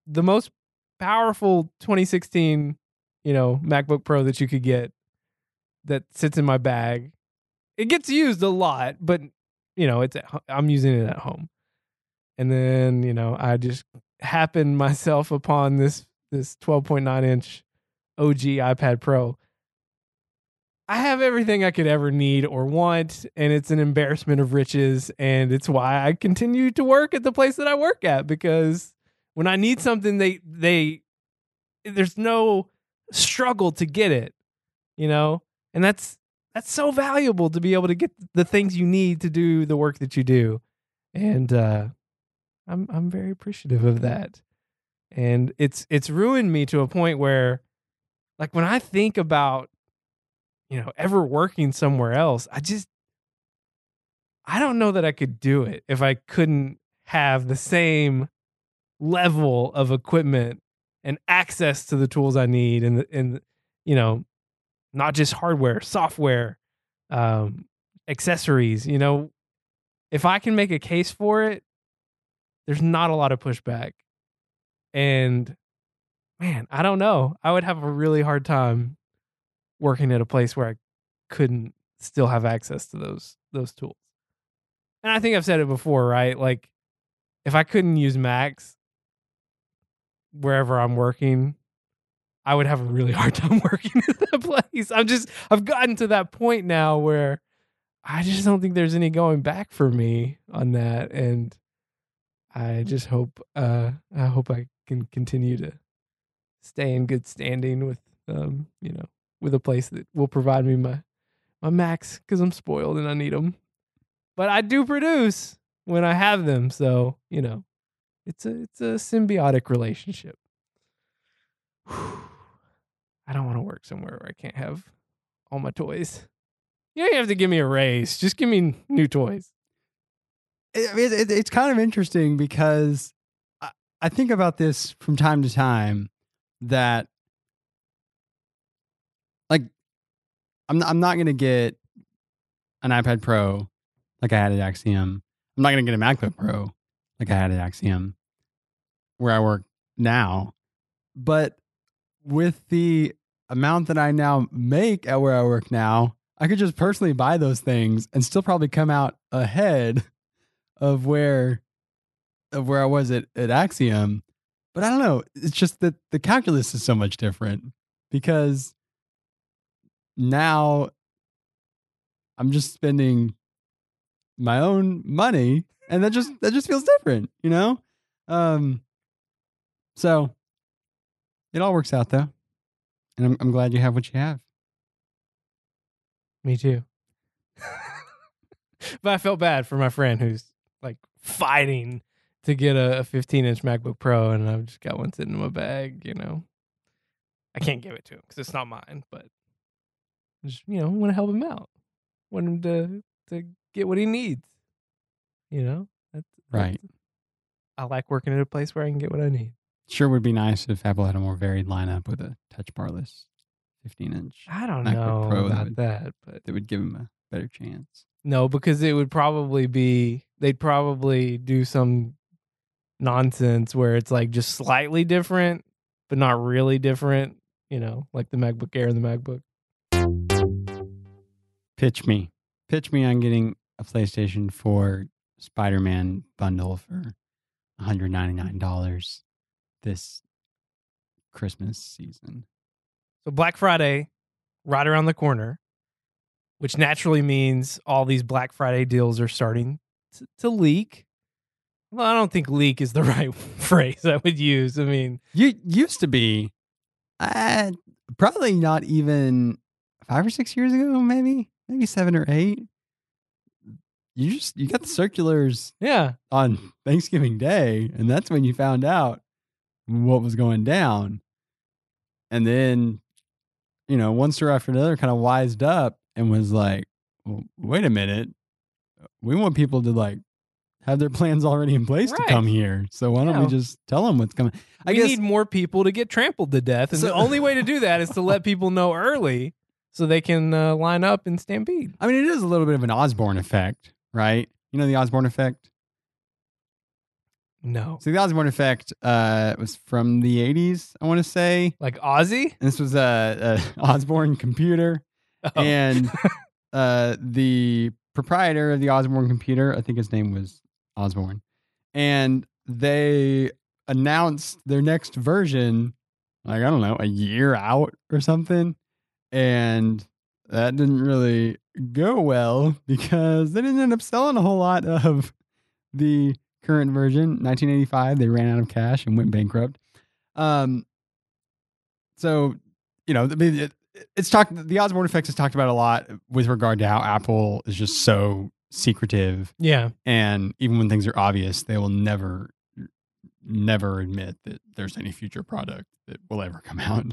the most powerful 2016 you know macbook pro that you could get that sits in my bag. It gets used a lot, but you know, it's at, I'm using it at home. And then, you know, I just happened [LAUGHS] myself upon this this 12.9 inch OG iPad Pro. I have everything I could ever need or want, and it's an embarrassment of riches. And it's why I continue to work at the place that I work at because when I need something, they they there's no struggle to get it, you know, and that's that's so valuable to be able to get the things you need to do the work that you do, and uh, I'm I'm very appreciative of that, and it's it's ruined me to a point where, like when I think about, you know, ever working somewhere else, I just I don't know that I could do it if I couldn't have the same level of equipment and access to the tools I need and and you know not just hardware, software, um, accessories. You know, if I can make a case for it, there's not a lot of pushback. And man, I don't know. I would have a really hard time working at a place where I couldn't still have access to those those tools. And I think I've said it before, right? Like if I couldn't use Macs wherever I'm working, I would have a really [LAUGHS] hard time working at that place. I'm just I've gotten to that point now where I just don't think there's any going back for me on that and I just hope uh I hope I can continue to stay in good standing with um you know with a place that will provide me my my Macs cuz I'm spoiled and I need them. But I do produce when I have them, so, you know, it's a it's a symbiotic relationship. [SIGHS] I don't want to work somewhere where I can't have all my toys. You don't have to give me a raise. Just give me new toys. It, it, it's kind of interesting because I, I think about this from time to time that like I'm I'm not gonna get an iPad Pro like I had at Axiom. I'm not gonna get a MacBook Pro like I had at Axiom where I work now. But with the amount that I now make at where I work now, I could just personally buy those things and still probably come out ahead of where of where I was at, at Axiom. But I don't know. It's just that the calculus is so much different because now I'm just spending my own money and that just that just feels different, you know? Um so it all works out though. And I'm I'm glad you have what you have. Me too. [LAUGHS] but I felt bad for my friend who's like fighting to get a, a 15 inch MacBook Pro, and I've just got one sitting in my bag. You know, I can't give it to him because it's not mine. But just you know, want to help him out. Want him to to get what he needs. You know, that's, Right. that's- I like working at a place where I can get what I need. Sure would be nice if Apple had a more varied lineup with a touch barless 15 inch I don't MacBook know Pro that about would- that, but that would give him a better chance. No, because it would probably be they'd probably do some nonsense where it's like just slightly different, but not really different. You know, like the MacBook Air and the MacBook. Pitch me. Pitch me on getting a PlayStation 4 Spider Man bundle for $199 this Christmas season. So Black Friday, right around the corner, which naturally means all these Black Friday deals are starting to, to leak. Well, I don't think leak is the [LAUGHS] right phrase I would use. I mean, You used to be uh, probably not even five or six years ago, maybe, maybe seven or eight. You just you got the circulars yeah, on Thanksgiving Day, and that's when you found out what was going down. And then, you know, one store after another kind of wised up and was like, well, wait a minute. We want people to like have their plans already in place to come here. So why don't Yeah. we just tell them what's coming? I we guess need more people to get trampled to death, and So- the only way to do that is to [LAUGHS] let people know early so they can uh, line up and stampede. I mean, it is a little bit of an Osborne effect, right? You know the Osborne effect? No, So the Osborne effect uh, was from the 80s, I want to say. like Ozzy. And this was a, a [LAUGHS] Osborne computer. Oh. and [LAUGHS] uh, the proprietor of the Osborne computer, I think his name was Osborne, and they announced their next version, like I don't know, a year out or something, and that didn't really go well [LAUGHS] because they didn't end up selling a whole lot of the current version. 1985, they ran out of cash and went bankrupt. Um, so you know, it, it's talked. The Osborne effect is talked about a lot with regard to how Apple is just so secretive, Yeah. and even when things are obvious, they will never, never admit that there's any future product that will ever come out.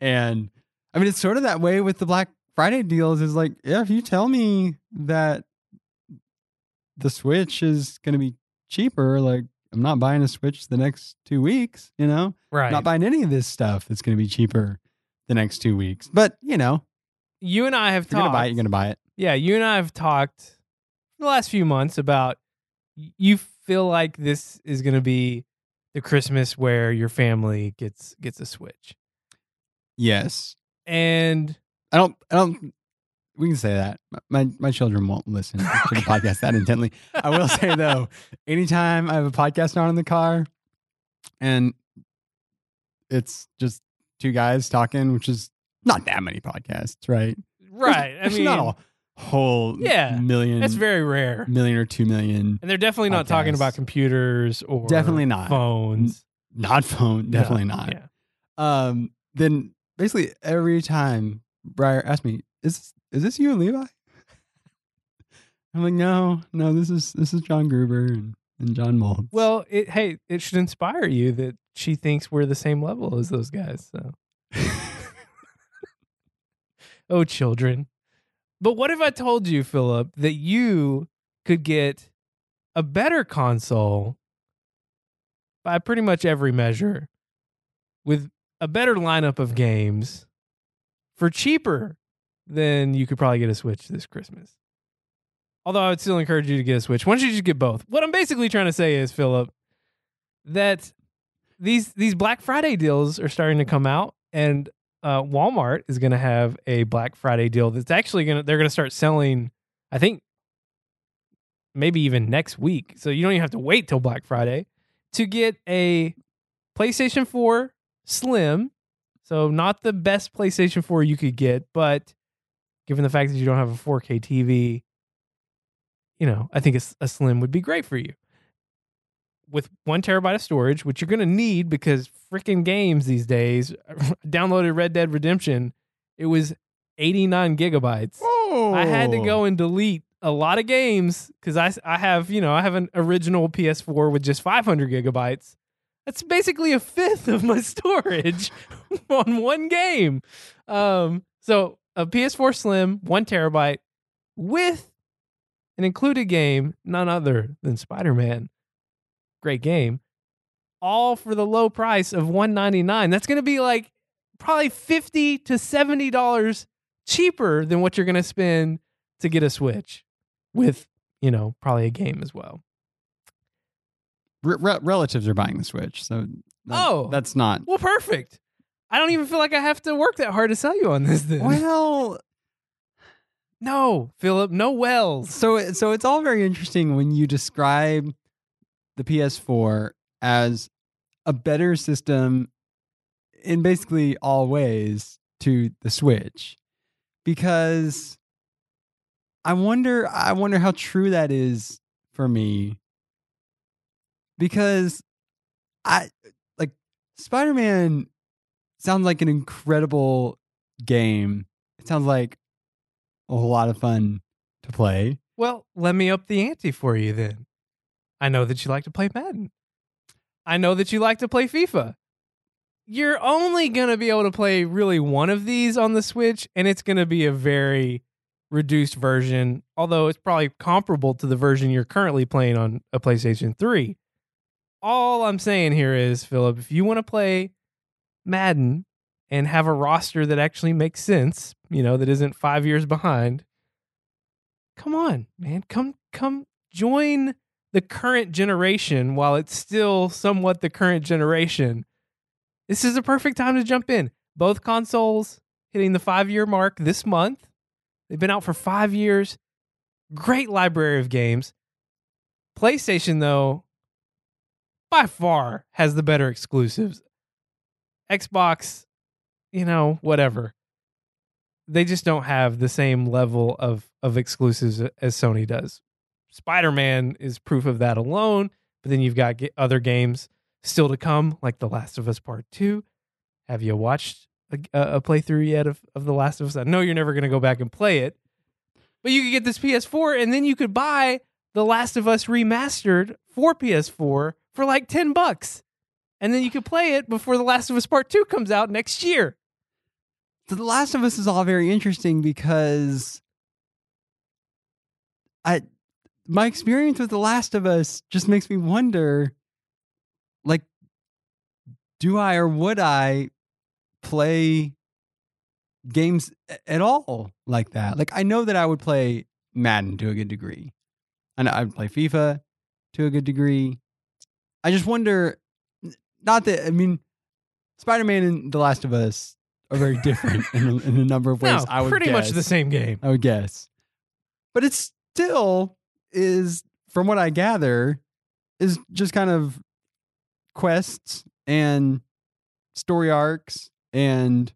And I mean, it's sort of that way with the Black Friday deals. Is like, yeah, if you tell me that the Switch is going to be cheaper, like I'm not buying a Switch the next two weeks. You know, Right. not buying any of this stuff that's going to be cheaper the next two weeks. But you know, you and I have if you're going talked. to buy it, you're going to buy it. yeah, you and I have talked the last few months about you feel like this is going to be the Christmas where your family gets gets a Switch, Yes, and I don't. I don't. We can say that. My my children won't listen [LAUGHS] to the podcast that intently. I will say [LAUGHS] though, anytime I have a podcast on in the car, and it's just two guys talking, which is not that many podcasts, right? right. I mean, not a whole Yeah, million. it's very rare, million or two million. and they're definitely not talking about computers or Definitely not. phones. Not phone. No, Definitely not. Yeah. um, then basically every time Briar asked me, "Is is this you and Levi?" [LAUGHS] I'm like, "No, no. This is this is John Gruber and, and John Moltz." Well, it hey, it should inspire you that she thinks we're the same level as those guys. So, [LAUGHS] oh, children. But what if I told you, Philip, that you could get a better console by pretty much every measure with a better lineup of games for cheaper than you could probably get a Switch this Christmas? Although I would still encourage you to get a Switch. Why don't you just get both? What I'm basically trying to say is, Philip, that these these Black Friday deals are starting to come out, and uh, Walmart is going to have a Black Friday deal that's actually going to they're going to start selling. I think maybe even next week, so you don't even have to wait till Black Friday to get a PlayStation 4 Slim. So not the best PlayStation 4 you could get, but given the fact that you don't have a 4K TV, you know, I think a Slim would be great for you. With one terabyte of storage, which you're going to need because freaking games these days, [LAUGHS] downloaded Red Dead Redemption, it was 89 gigabytes. Oh, I had to go and delete a lot of games because I, I have, you know, I have an original PS4 with just 500 gigabytes. That's basically a fifth of my [LAUGHS] storage [LAUGHS] on one game. Um, so a PS4 Slim, one terabyte, with an included game, none other than Spider Man. Great game. All for the low price of 199 That's going to be like probably 50 to $70 cheaper than what you're going to spend to get a Switch with, you know, probably a game as well. Re- re- relatives are buying the Switch, so that- Oh. that's not. Well, perfect. I don't even feel like I have to work that hard to sell you on this then. Well, [LAUGHS] no, Philip, no wells. so so it's all very interesting when you describe the PS4 as a better system in basically all ways to the Switch because I wonder I wonder how true that is for me because I like Spider-Man sounds like an incredible game. It sounds like a lot of fun to play. Well, let me up the ante for you then. I know that you like to play Madden. I know that you like to play FIFA. You're only going to be able to play really one of these on the Switch, and it's going to be a very reduced version, although it's probably comparable to the version you're currently playing on a PlayStation 3. All I'm saying here is, Philip, if you want to play Madden and have a roster that actually makes sense, you know, that isn't five years behind, come on, man. Come come join the current generation while it's still somewhat the current generation. This is a perfect time to jump in. Both consoles hitting the 5-year mark this month. They've been out for 5 years. Great library of games. PlayStation though by far has the better exclusives. Xbox, you know, whatever. they just don't have the same level of of exclusives as Sony does. Spider Man is proof of that alone. But then you've got other games still to come, like The Last of Us Part Two. Have you watched a, a playthrough yet of, of The Last of Us? I know you're never going to go back and play it, but you could get this PS4 and then you could buy The Last of Us remastered for PS4 for like 10 bucks. And then you could play it before The Last of Us Part 2 comes out next year. The Last of Us is all very interesting because I my experience with The Last of Us just makes me wonder like do I or would I play games at all like that? Like I know that I would play Madden to a good degree. And I would play FIFA to a good degree. I just wonder not that I mean Spider-Man and The Last of Us are very different in, a, in a number of ways. No, I would pretty guess. much the same game. I would guess, but it's still is, from what I gather, is just kind of quests and story arcs and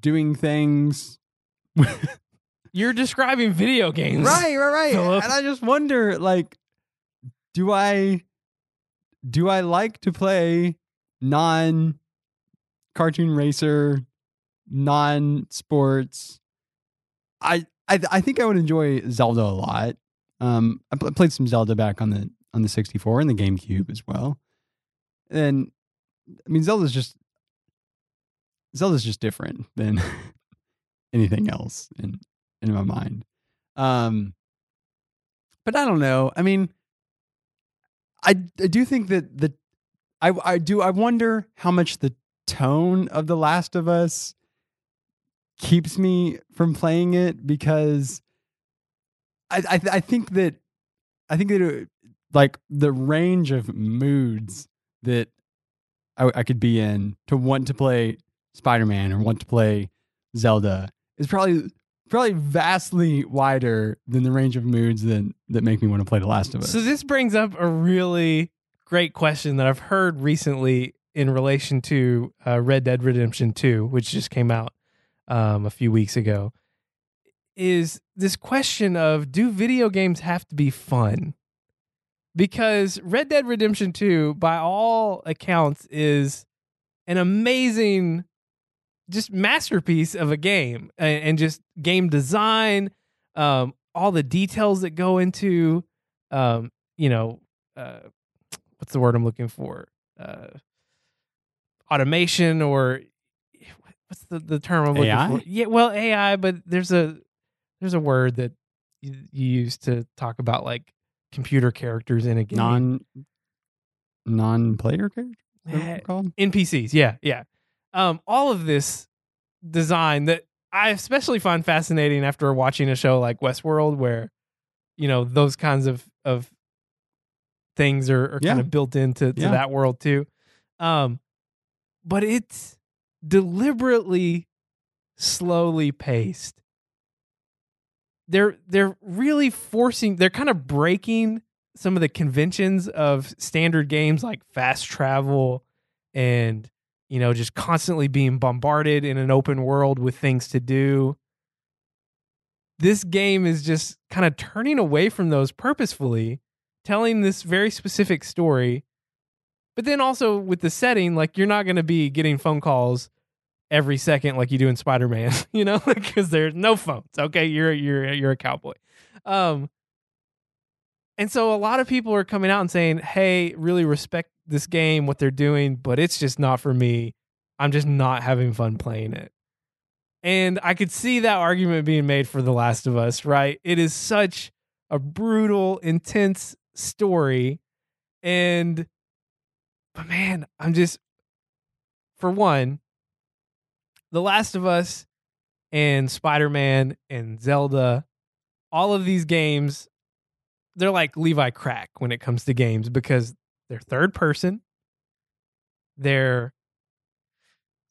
doing things. [LAUGHS] You're describing video games, right, right, right. Philip. And I just wonder, like, do I do I like to play non cartoon racer, non sports? I, I I think I would enjoy Zelda a lot. Um, I pl- played some Zelda back on the on the 64 and the GameCube as well. And I mean, Zelda's just Zelda's just different than [LAUGHS] anything else in in my mind. Um, but I don't know. I mean, I I do think that the I I do I wonder how much the tone of The Last of Us keeps me from playing it because I I, I think that I think that it, like the range of moods that I, I could be in to want to play Spider Man or want to play Zelda is probably probably vastly wider than the range of moods that that make me want to play The Last of Us. So this brings up a really great question that I've heard recently in relation to uh, Red Dead Redemption 2, which just came out um, a few weeks ago. Is this question of do video games have to be fun? Because Red Dead Redemption 2, by all accounts, is an amazing just masterpiece of a game and, just game design, um, all the details that go into, um, you know, uh, what's the word I'm looking for? Uh, automation or what's the, the term I'm looking AI? for? Yeah, well, AI, but there's a there's a word that you, you use to talk about like computer characters in a game. non non player character Is that what Eh, called? NPCs. Yeah, yeah. Um, all of this design that I especially find fascinating after watching a show like Westworld, where you know those kinds of of things are, are Yeah. kind of built into to Yeah. that world too. Um, but it's deliberately slowly paced. They're they're really forcing. They're kind of breaking some of the conventions of standard games like fast travel and you know just constantly being bombarded in an open world with things to do this game is just kind of turning away from those purposefully telling this very specific story but then also with the setting like you're not going to be getting phone calls every second like you do in spider-man [LAUGHS] you know [LAUGHS] because there's no phones okay you're you're you're a cowboy um and so a lot of people are coming out and saying, "Hey, really respect this game, what they're doing, but it's just not for me. I'm just not having fun playing it." And I could see that argument being made for The Last of Us, right? It is such a brutal, intense story and but man, I'm just for one, The Last of Us and Spider-Man and Zelda, all of these games they're like Levi Crack when it comes to games because they're third person. They're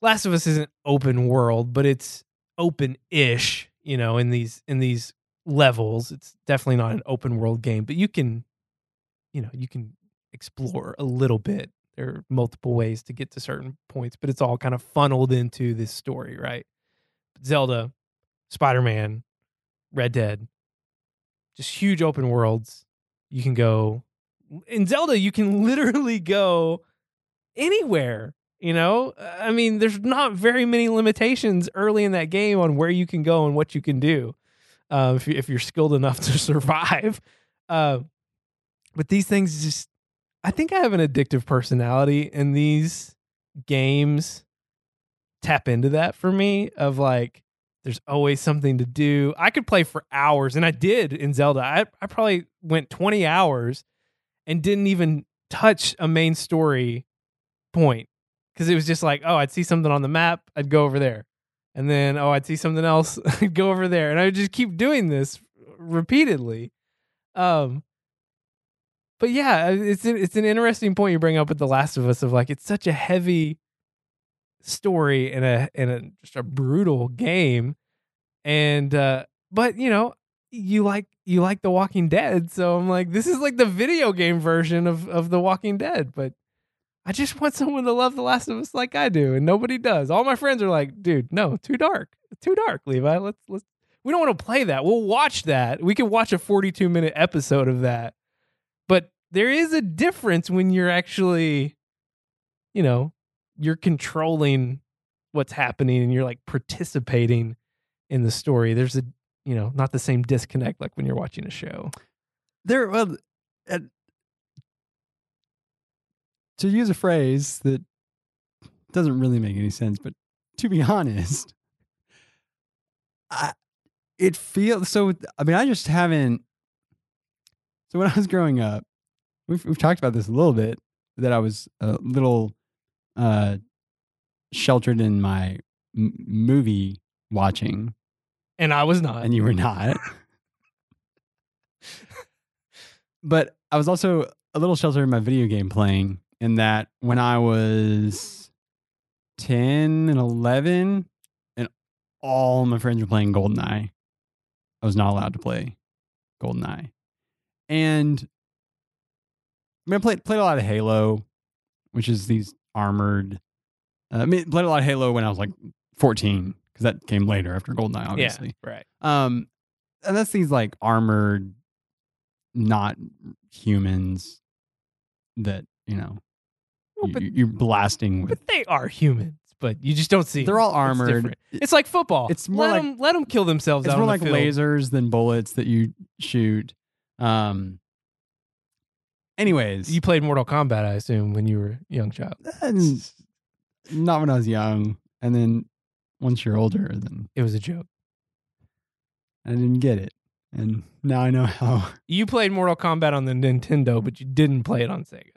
Last of Us isn't open world, but it's open-ish, you know, in these in these levels. It's definitely not an open world game, but you can you know, you can explore a little bit. There are multiple ways to get to certain points, but it's all kind of funneled into this story, right? Zelda, Spider Man, Red Dead, just huge open worlds. You can go in Zelda. You can [LAUGHS] literally go anywhere. You know, I mean, there's not very many limitations early in that game on where you can go and what you can do uh, if, you, if you're skilled enough [LAUGHS] to survive. Uh, but these things just, I think I have an addictive personality, and these games tap into that for me of like, there's always something to do. I could play for hours, and I did in Zelda. I, I probably went 20 hours and didn't even touch a main story point because it was just like, oh, I'd see something on the map, I'd go over there, and then oh, I'd see something else, [LAUGHS] I'd go over there, and I would just keep doing this repeatedly. Um, but yeah, uh, it's an, it's an interesting point you bring up with The Last of Us of like it's such a heavy story and a and a just a brutal game, and uh, but you know you like you like The Walking Dead, so I'm like this is like the video game version of of The Walking Dead, but I just want [LAUGHS] someone to love The Last of Us like I do, and nobody does. All my friends are like, dude, no, too dark, too dark, Levi. Let's let's. We don't want to play that. We'll watch that. We can watch a 42 minute episode of that. But there is a difference when you're actually, you know, you're controlling what's happening and you're like participating in the story. There's a, you know, not the same disconnect like when you're watching a show. There, well, to use a phrase that doesn't really make any sense, but to be [LAUGHS] honest, I, it feels so. I mean, I just haven't. So when I was growing up, we've we've talked about this a little bit. That I was a little uh, sheltered in my m- movie watching, And I was not. and you were not. [LAUGHS] but I was also a little sheltered in my video game playing in that when I was 10 and 11 and all my friends were playing GoldenEye, I was not allowed to play GoldenEye. And I mean, I played, played a lot of Halo, which is these armored. Uh, I mean, played a lot of Halo when I was like 14 because that came later after GoldenEye, obviously. Yeah, right. Um, and that's these like armored, not humans that you know Well, you, but, you're blasting with. but they are humans, but you just don't see. They're them. all armored. different. It's, like football. it's more let like- them let them kill themselves. It's more like lasers than bullets that you shoot. Um. Anyways, You played Mortal Kombat, I assume, when you were a young child. and not when I was young, and then once you're older, then It was a joke. I didn't get it, and now I know how. [LAUGHS] You played Mortal Kombat on the Nintendo, but you didn't play it on Sega.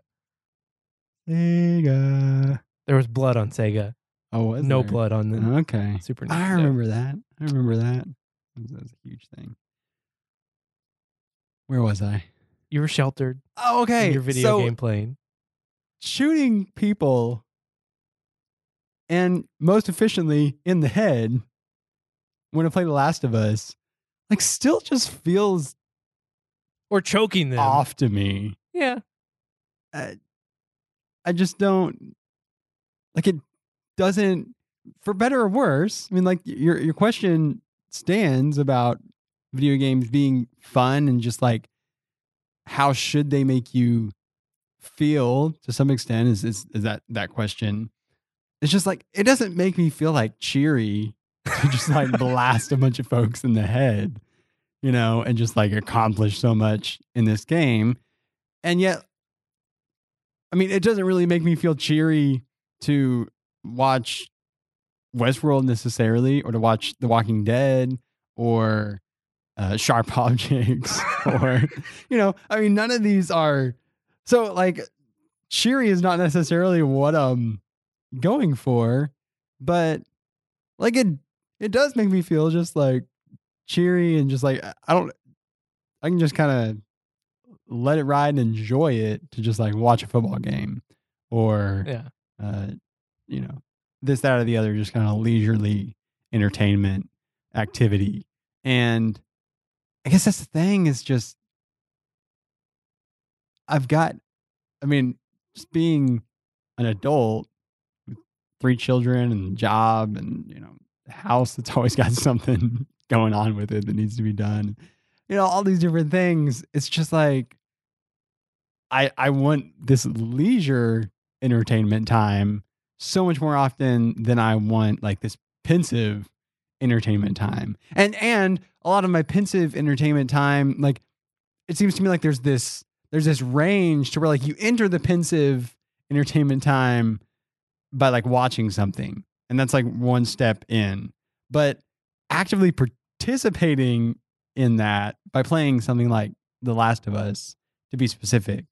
Sega. There was blood on Sega. Oh, was no there? blood on the Okay, Super Nintendo. I remember that. I remember that. That was, that was a huge thing. Where was I? You were sheltered. Oh, okay. your video so game playing. shooting people and most efficiently in the head when I play The Last of Us, like still just feels Or choking them. off to me. Yeah. I, I just don't like it doesn't for better or worse. I mean like your your question stands about video games being fun and just like how should they make you feel to some extent is is, is that that question. It's just like it doesn't make me feel like cheery to [LAUGHS] just like blast a bunch of folks in the head, you know, and just like accomplish so much in this game. And yet I mean, it doesn't really make me feel cheery to watch Westworld necessarily, or to watch The Walking Dead, or uh, Sharp [LAUGHS] Objects, or you know, I mean, none of these are so like cheery is not necessarily what I'm going for, but like it, it does make me feel just like cheery and just like I don't, I can just kind of let it ride and enjoy it to just like watch a football game or Yeah. uh, you know, this, that, or the other, just kind of leisurely entertainment activity. And I guess that's the thing is just, I've got, I mean, just being an adult with three children and job and, you know, house that's [LAUGHS] always got something [LAUGHS] going on with it that needs to be done. You know, all these different things. It's just like I I want this leisure entertainment time so much more often than I want like this pensive entertainment time. And and a lot of my pensive entertainment time, like it seems to me like there's this there's this range to where like you enter the pensive entertainment time by like watching something. And that's like one step in. But actively participating in that by playing something like The Last of Us, to be specific,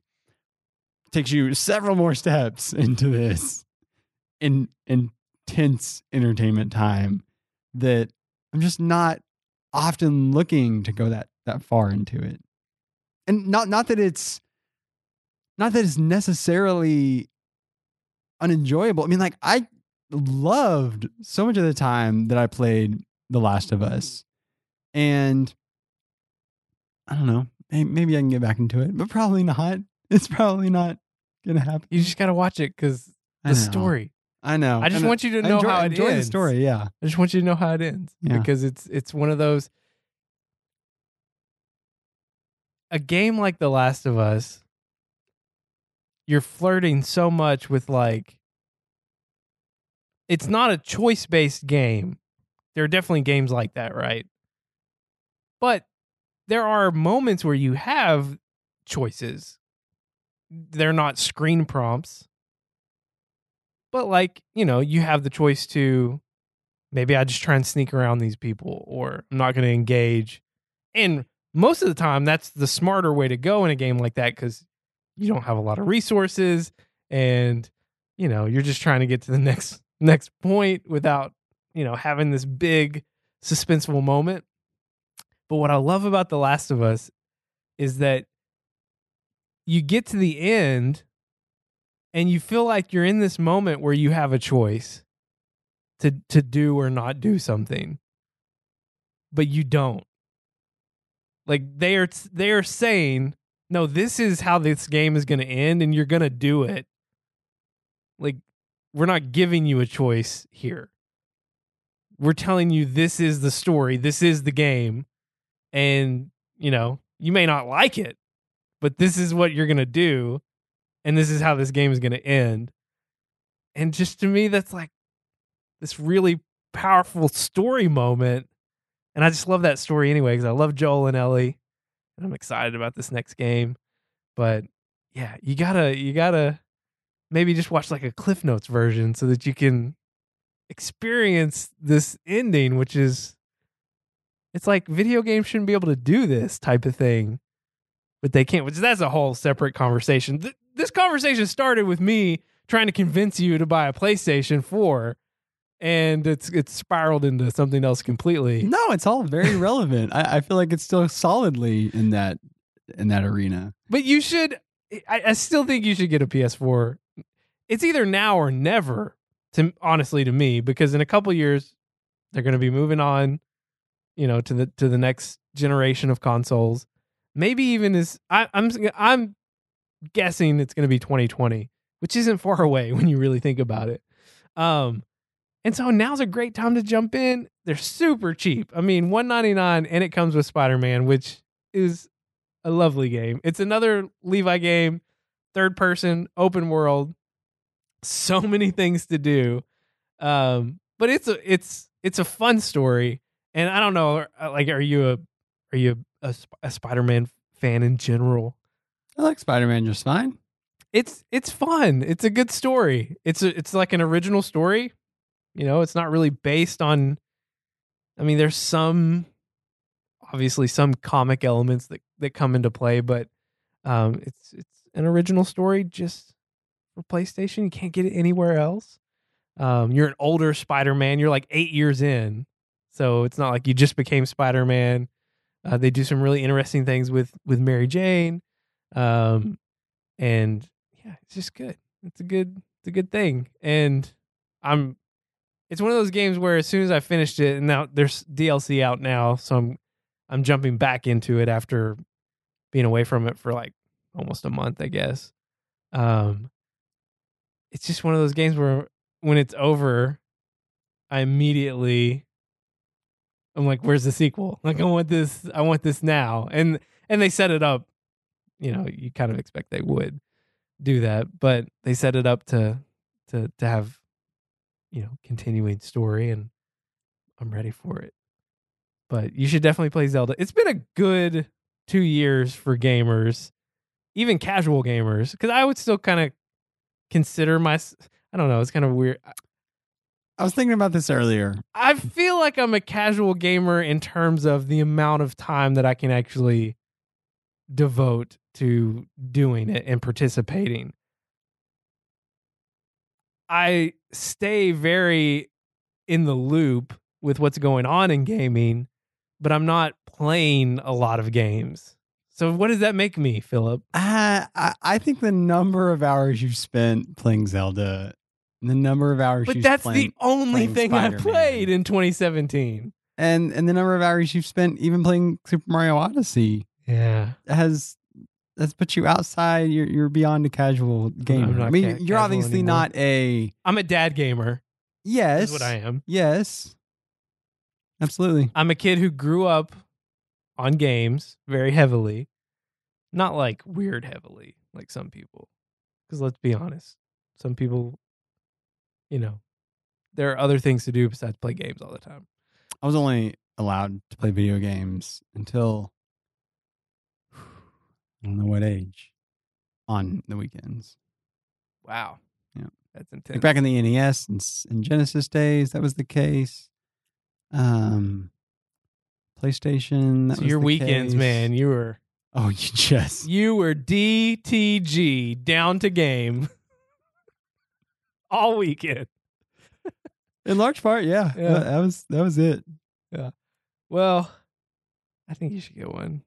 takes you several more steps [LAUGHS] into this in intense entertainment time that I'm just not often looking to go that that far into it. And not not that it's not that it's necessarily unenjoyable. I mean like I loved so much of the time that I played The Last of Us. And I don't know, maybe I can get back into it, but probably not. [LAUGHS] It's probably not gonna happen. You just got to watch it because the story. I know. I just And want you to know enjoy, how it enjoy ends. the story. Yeah. I just want you to know how it ends Yeah. because it's it's one of those a game like The Last of Us you're flirting so much with like it's not a choice-based game. There are definitely games like that, right? But there are moments where you have choices. They're not screen prompts. But like, you know, you have the choice to maybe I just try and sneak around these people or I'm not going to engage. And most of the time that's the smarter way to go in a game like that cuz you don't have a lot of resources and you know, you're just trying to get to the [LAUGHS] next next point without, you know, having this big suspenseful moment. But what I love about The Last of Us is that you get to the end and you feel like you're in this moment where you have a choice to to do or not do something but you don't. Like they are they are saying no this is how this game is going to end and you're going to do it. Like we're not giving you a choice here. We're telling you this is the story this is the game and you know you may not like it but this is what you're going to do and this is how this game is going to end. And just to me that's like this really powerful story moment. And i just love that story anyway because i love joel and ellie and i'm excited about this next game. But yeah you gotta you gotta maybe just watch like a cliff notes version so that you can experience this ending which is it's like video games shouldn't be able to do this type of thing but they can't which that's a whole separate conversation this conversation started with me trying to convince you to buy a PlayStation 4 and it's it's spiraled into something else completely. No, it's all very [LAUGHS] relevant. I, I feel like it's still solidly in that in that arena. But you should I, I still think you should get a PS4. It's either now or never to honestly to me because in a couple years they're going to be moving on you know to the to the next generation of consoles. Maybe even as I, I'm I'm guessing it's going to be 2020, which isn't far [LAUGHS] away when you really think about it. Um, and so now's a great time to jump in. They're super cheap. I mean, 199 and it comes with Spider-Man, which is a lovely game. It's another Levi game, third person, open world. So [LAUGHS] many things to do. Um, but it's a it's it's a fun story. And I don't know like are you a are you a, a Spider-Man fan in general? I like Spider Man just fine. it's it's fun. It's a good story. It's a, it's like an original story. You know, it's not really based on. I mean, there's some, obviously, some comic elements that that come into play, but um, it's it's an original story just for PlayStation. You can't get it anywhere else. Um, you're an older Spider-Man. You're like eight years in, so it's not like you just became Spider-Man. Uh, they do some really interesting things with with Mary Jane, um, and yeah, it's just good. It's a good it's a good thing. And I'm it's one of those games where as soon as I finished it and now there's DLC out now, so I'm I'm jumping back into it after being away from it for like almost a month, I guess. Um it's just one of those games where when it's over, I immediately I'm like, where's the sequel? Like I want this I want this now. And and they set it up, you know, you kind of expect they would do that, but they set it up to to to have you know, continuing story and I'm ready for it. But you should definitely play Zelda. It's been a good 2 years for gamers, even casual gamers, cuz I would still kind of consider my I don't know, it's kind of weird. I was thinking about this earlier. I feel like I'm a casual gamer in terms of the amount of time that I can actually devote to doing it and participating. I stay very in the loop with what's going on in gaming, but I'm not playing a lot of games. So what does that make me, Philip? Uh, I I think the number of hours you've spent playing Zelda, the number of hours, But you've spent. But that's playing, the only thing I Spider-Man. played in 2017. and and the number of hours you've spent even playing Super Mario Odyssey Yeah. has has put you outside. You're you're beyond a casual gamer. I mean, ca- you're obviously anymore. not a I'm a dad gamer. yes. Is what I am. Yes, absolutely. I'm a kid who grew up on games very heavily, not like weird heavily like some people. Because let's be honest, some people, you know, there are other things to do besides play games all the time. I was only allowed to play video games until I don't know what age on the weekends. Wow. Yeah. That's intense. Like back in the NES and, s- and Genesis days, that was the case. Um, PlayStation. That so was your the weekends, case. man, you were Oh, [LAUGHS] you just you were DTG down to game [LAUGHS] all weekend. in large part, yeah. [LAUGHS] Yeah. That, that was that was it. Yeah. Well, I think you should get one.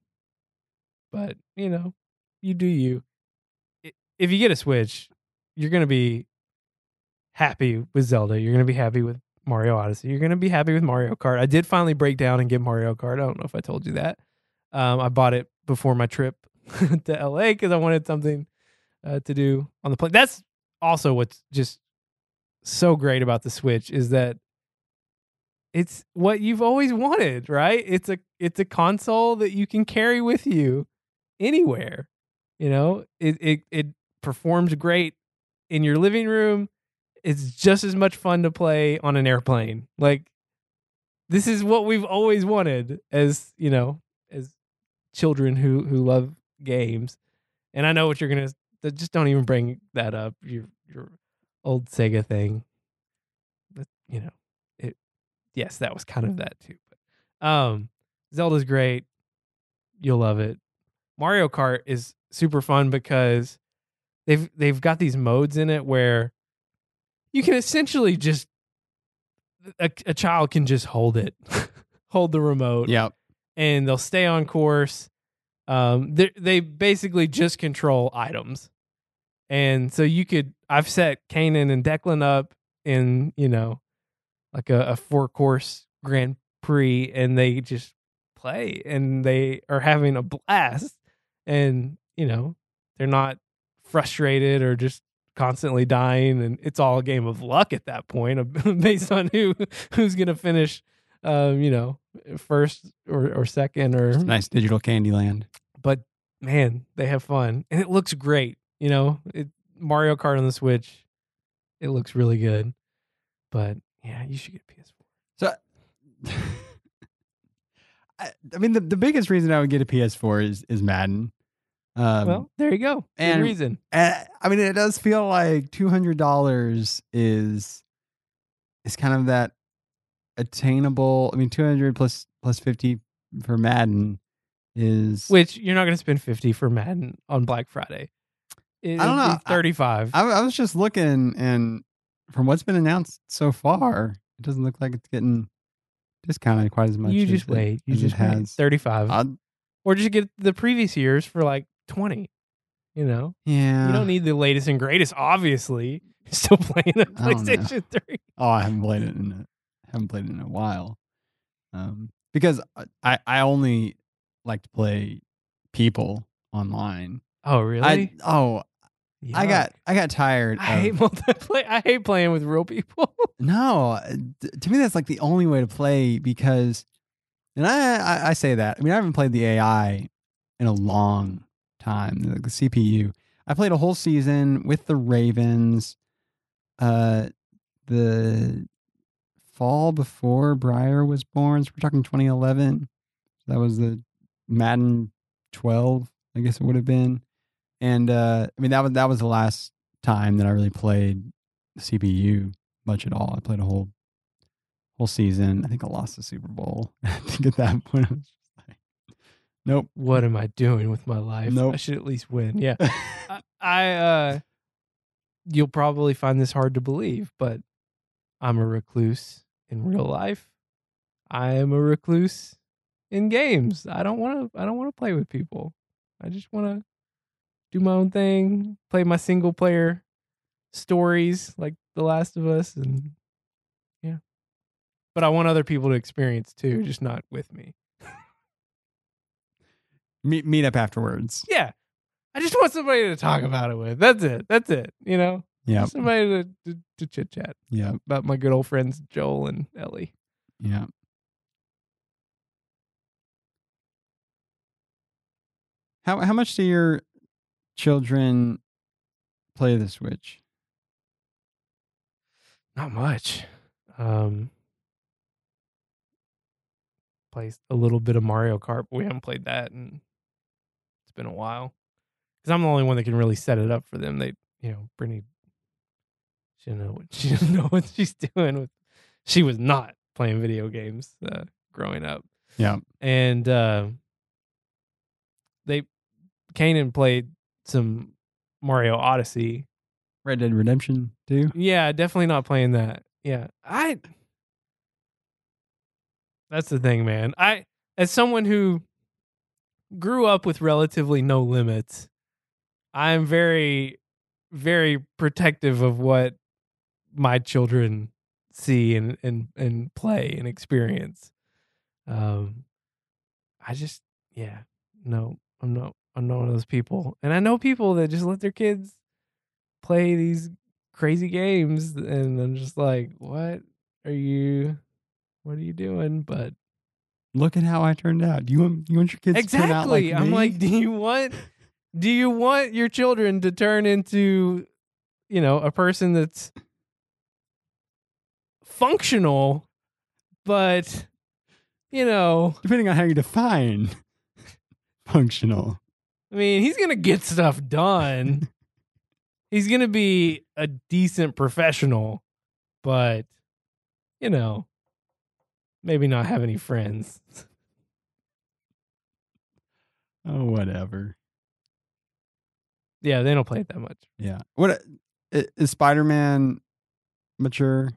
But, you know, you do you. If you get a Switch, you're going to be happy with Zelda. You're going to be happy with Mario Odyssey. You're going to be happy with Mario Kart. I did finally break down and get Mario Kart. I don't know if I told you that. Um, I bought it before my trip [LAUGHS] to LA because I wanted something uh, to do on the plane. That's also what's just so great about the Switch is that it's what you've always wanted, right? It's a it's a console that you can carry with you anywhere. You know, it it it performs great in your living room. It's just as much fun to play on an airplane. Like this is what we've always wanted as, you know, as children who who love games. And I know what you're going to just don't even bring that up. Your your old Sega thing. But, you know, it yes, that was kind of that too. But um Zelda's great. You'll love it. Mario Kart is super fun because they've they've got these modes in it where you can essentially just a, a child can just hold it, [LAUGHS] hold the remote, Yep. and they'll stay on course. Um, they they basically just control items, and so you could. I've set Kanan and Declan up in you know, like a, a four course Grand Prix, and they just play, and they are having a blast, and you know, they're not frustrated or just constantly dying, and it's all a game of luck at that point, [LAUGHS] based on who who's gonna finish. Um, you know, first or, or second or It's nice digital candy land. but man, they have fun and it looks great. You know, it, Mario Kart on the Switch, it looks really good. But yeah, you should get PS4. So, I, I mean, the, the biggest reason I would get a PS4 is is Madden. Um, well, there you go. Good and- reason. and, I mean, it does feel like two hundred dollars is is kind of that attainable. I mean, two hundred plus plus fifty for Madden is. Which you're not going to spend 50 for Madden on Black Friday. It, I don't know. 35. I, I was just looking, and from what's been announced so far, it doesn't look like it's getting discounted quite as much. you as just it- wait. You just wait. 35. I'd- or just get the previous years for like 20. You know, yeah, you don't need the latest and greatest, obviously. [LAUGHS] Still playing a I. PlayStation 3. Oh, I haven't played it in a haven't played it in a while. Um, because I I only like to play people online. Oh, really? I oh I got I got tired. I of- hate [LAUGHS] multiplayer. I hate playing with real people. [LAUGHS] No, to me that's like the only way to play because, and I, I I say that I mean I haven't played the AI in a long time. The, the CPU. I played a whole season with the Ravens. Uh, the fall before Breyer was born. So we're talking 2011. That was the Madden 12, I guess it would have been. And uh, I mean that was that was the last time that I really played CPU much at all. I played a whole whole season. I think I lost the Super Bowl. [LAUGHS] I think at that point I was just like, nope. what am I doing with my life? I should at least win. Yeah. [LAUGHS] I, I uh you'll probably find this hard to believe, but I'm a recluse in real life. I am a recluse in games. I don't want to I don't want to play with people. I just want to do my own thing, play my single player stories like The Last of Us and yeah. But I want other people to experience too, just not with me. [LAUGHS] meet meet up afterwards. Yeah. I just want somebody to talk about it with. That's it. That's it. You know? Yeah, Somebody to, to, to chit chat yeah, about my good old friends Joel and Ellie. yeah. How how much do your children play the Switch? Not much. Um plays a little bit of Mario Kart, but we haven't played that and it's been a while. Cuz I'm the only one that can really set it up for them. They, you know, Brittany she doesn't know what [LAUGHS] she doesn't know what she's doing with she was not playing video games uh, growing up. Yeah. And uh they Kanan played some Mario Odyssey Red Dead Redemption too. Yeah, definitely not playing that. Yeah. I That's the thing, man. I as someone who grew up with relatively no limits, I'm very very protective of what my children see and and and play and experience. Um I just yeah, no, I'm not I'm not one of those people. And I know people that just let their kids play these crazy games and I'm just like, what are you what are you doing? But Look at how I turned out. Do you want you want your kids to turn out like exactly. I'm like, do you want do you want your children to turn into, you know, a person that's functional, but you know, depending on how you define functional. I mean, he's gonna get stuff done. [LAUGHS] he's gonna be a decent professional, but you know, maybe not have any friends. [LAUGHS] Oh, whatever. Yeah, they don't play it that much. Yeah. What is Spider Man mature?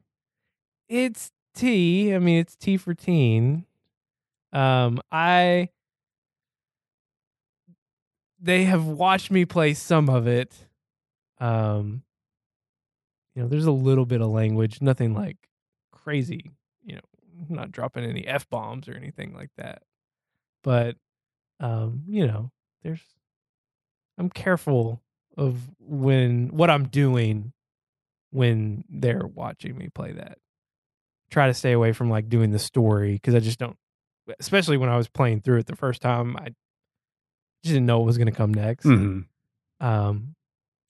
It's T. I mean, it's T for teen. Um, I they have watched me play some of it. Um, you know, there's a little bit of language, nothing like crazy. You know, I'm not dropping any f bombs or anything like that. But, um, you know, there's I'm careful of when what I'm doing when they're watching me play that. Try to stay away from like doing the story because I just don't. Especially when I was playing through it the first time, I just didn't know what was going to come next. Mm-hmm. Um,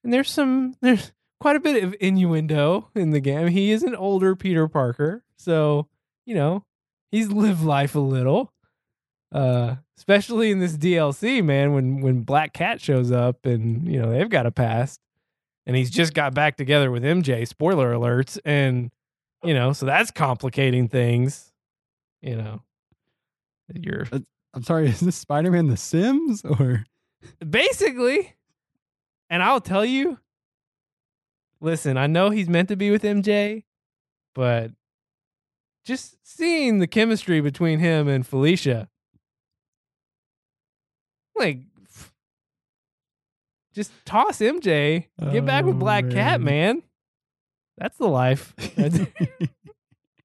and there's some there's quite a bit of innuendo in the game. He is an older Peter Parker, so you know he's lived life a little. Uh, especially in this DLC, man, when when Black Cat shows up and you know they've got a past, and he's just got back together with MJ. Spoiler alerts, and you know so that's complicating things. You know, you're I'm sorry, [LAUGHS] is this Spider Man The Sims or? Basically. And i'll tell you listen i know he's meant to be with mj but just seeing the chemistry between him and felicia like just toss mj get back with Oh, black cat man. man. That's the life. That's, [LAUGHS]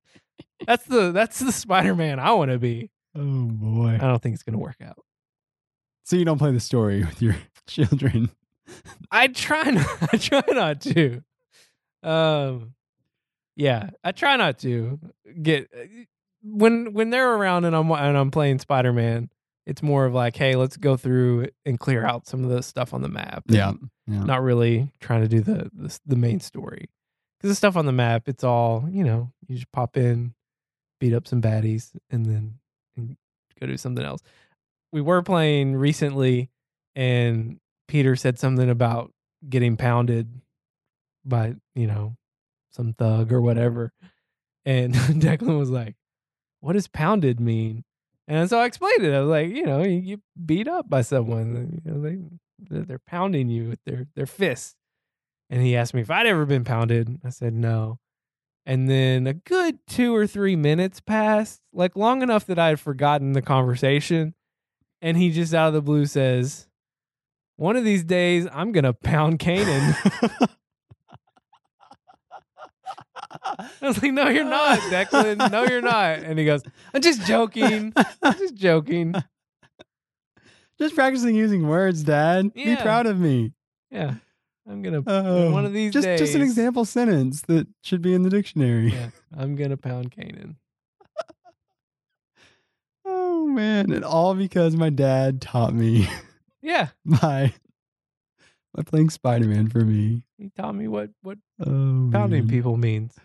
[LAUGHS] that's the that's the spider-man i want to be Oh boy. i don't think it's gonna work out So you don't play the story with your [LAUGHS] children. I try not. [LAUGHS] I try not to. Um, yeah, I try not to get when when they're around and I'm and I'm playing Spider Man. It's more of like, hey, let's go through and clear out some of the stuff on the map. Yeah. Yeah. not really trying to do the the, the main story because the stuff on the map, it's all you know. You just pop in, beat up some baddies, and then and go do something else. We were playing recently, and Peter said something about getting pounded by you know some thug or whatever, and [LAUGHS] Declan was like, "What does pounded mean?" And so I explained it. I was like, you know, you get beat up by someone. You know, they they're pounding you with their their fists. And he asked me if I'd ever been pounded. I said no. And then a good two or three minutes passed, like long enough that I had forgotten the conversation. And he just out of the blue says, One of these days I'm gonna pound Kanan. I was like, No, you're not, Declan. No, you're not. And he goes, I'm just joking. I'm just joking. [LAUGHS] Just practicing using words, Dad. Be proud of me. Yeah. I'm gonna Oh, one of these just days. just an example sentence that should be in the dictionary. Yeah. I'm gonna pound Canaan. [LAUGHS] Oh man, and all because my dad taught me [LAUGHS] Yeah. by by playing Spider Man for me. He taught me what what Oh, pounding man. people means.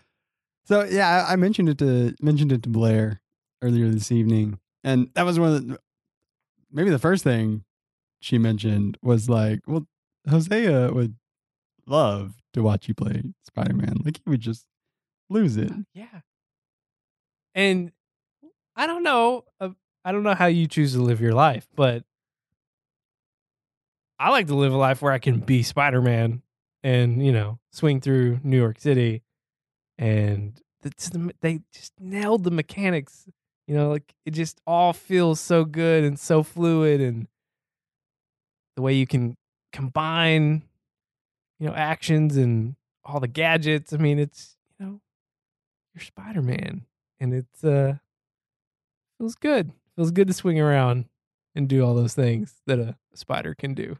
So yeah, I, I mentioned it to mentioned it to Blair earlier this evening, and that was one of the maybe the first thing she mentioned was like, "Well, Hosea would love to watch you play Spider Man. Like he would just lose it." Yeah. And I don't know. Uh, I don't know how you choose to live your life, but I like to live a life where I can be Spider Man and you know swing through New York City, and the, they just nailed the mechanics. You know, like it just all feels so good and so fluid, and the way you can combine, you know, actions and all the gadgets. I mean, it's you know, you're Spider Man, and it's uh feels good. Feels good to swing around and do all those things that a spider can do.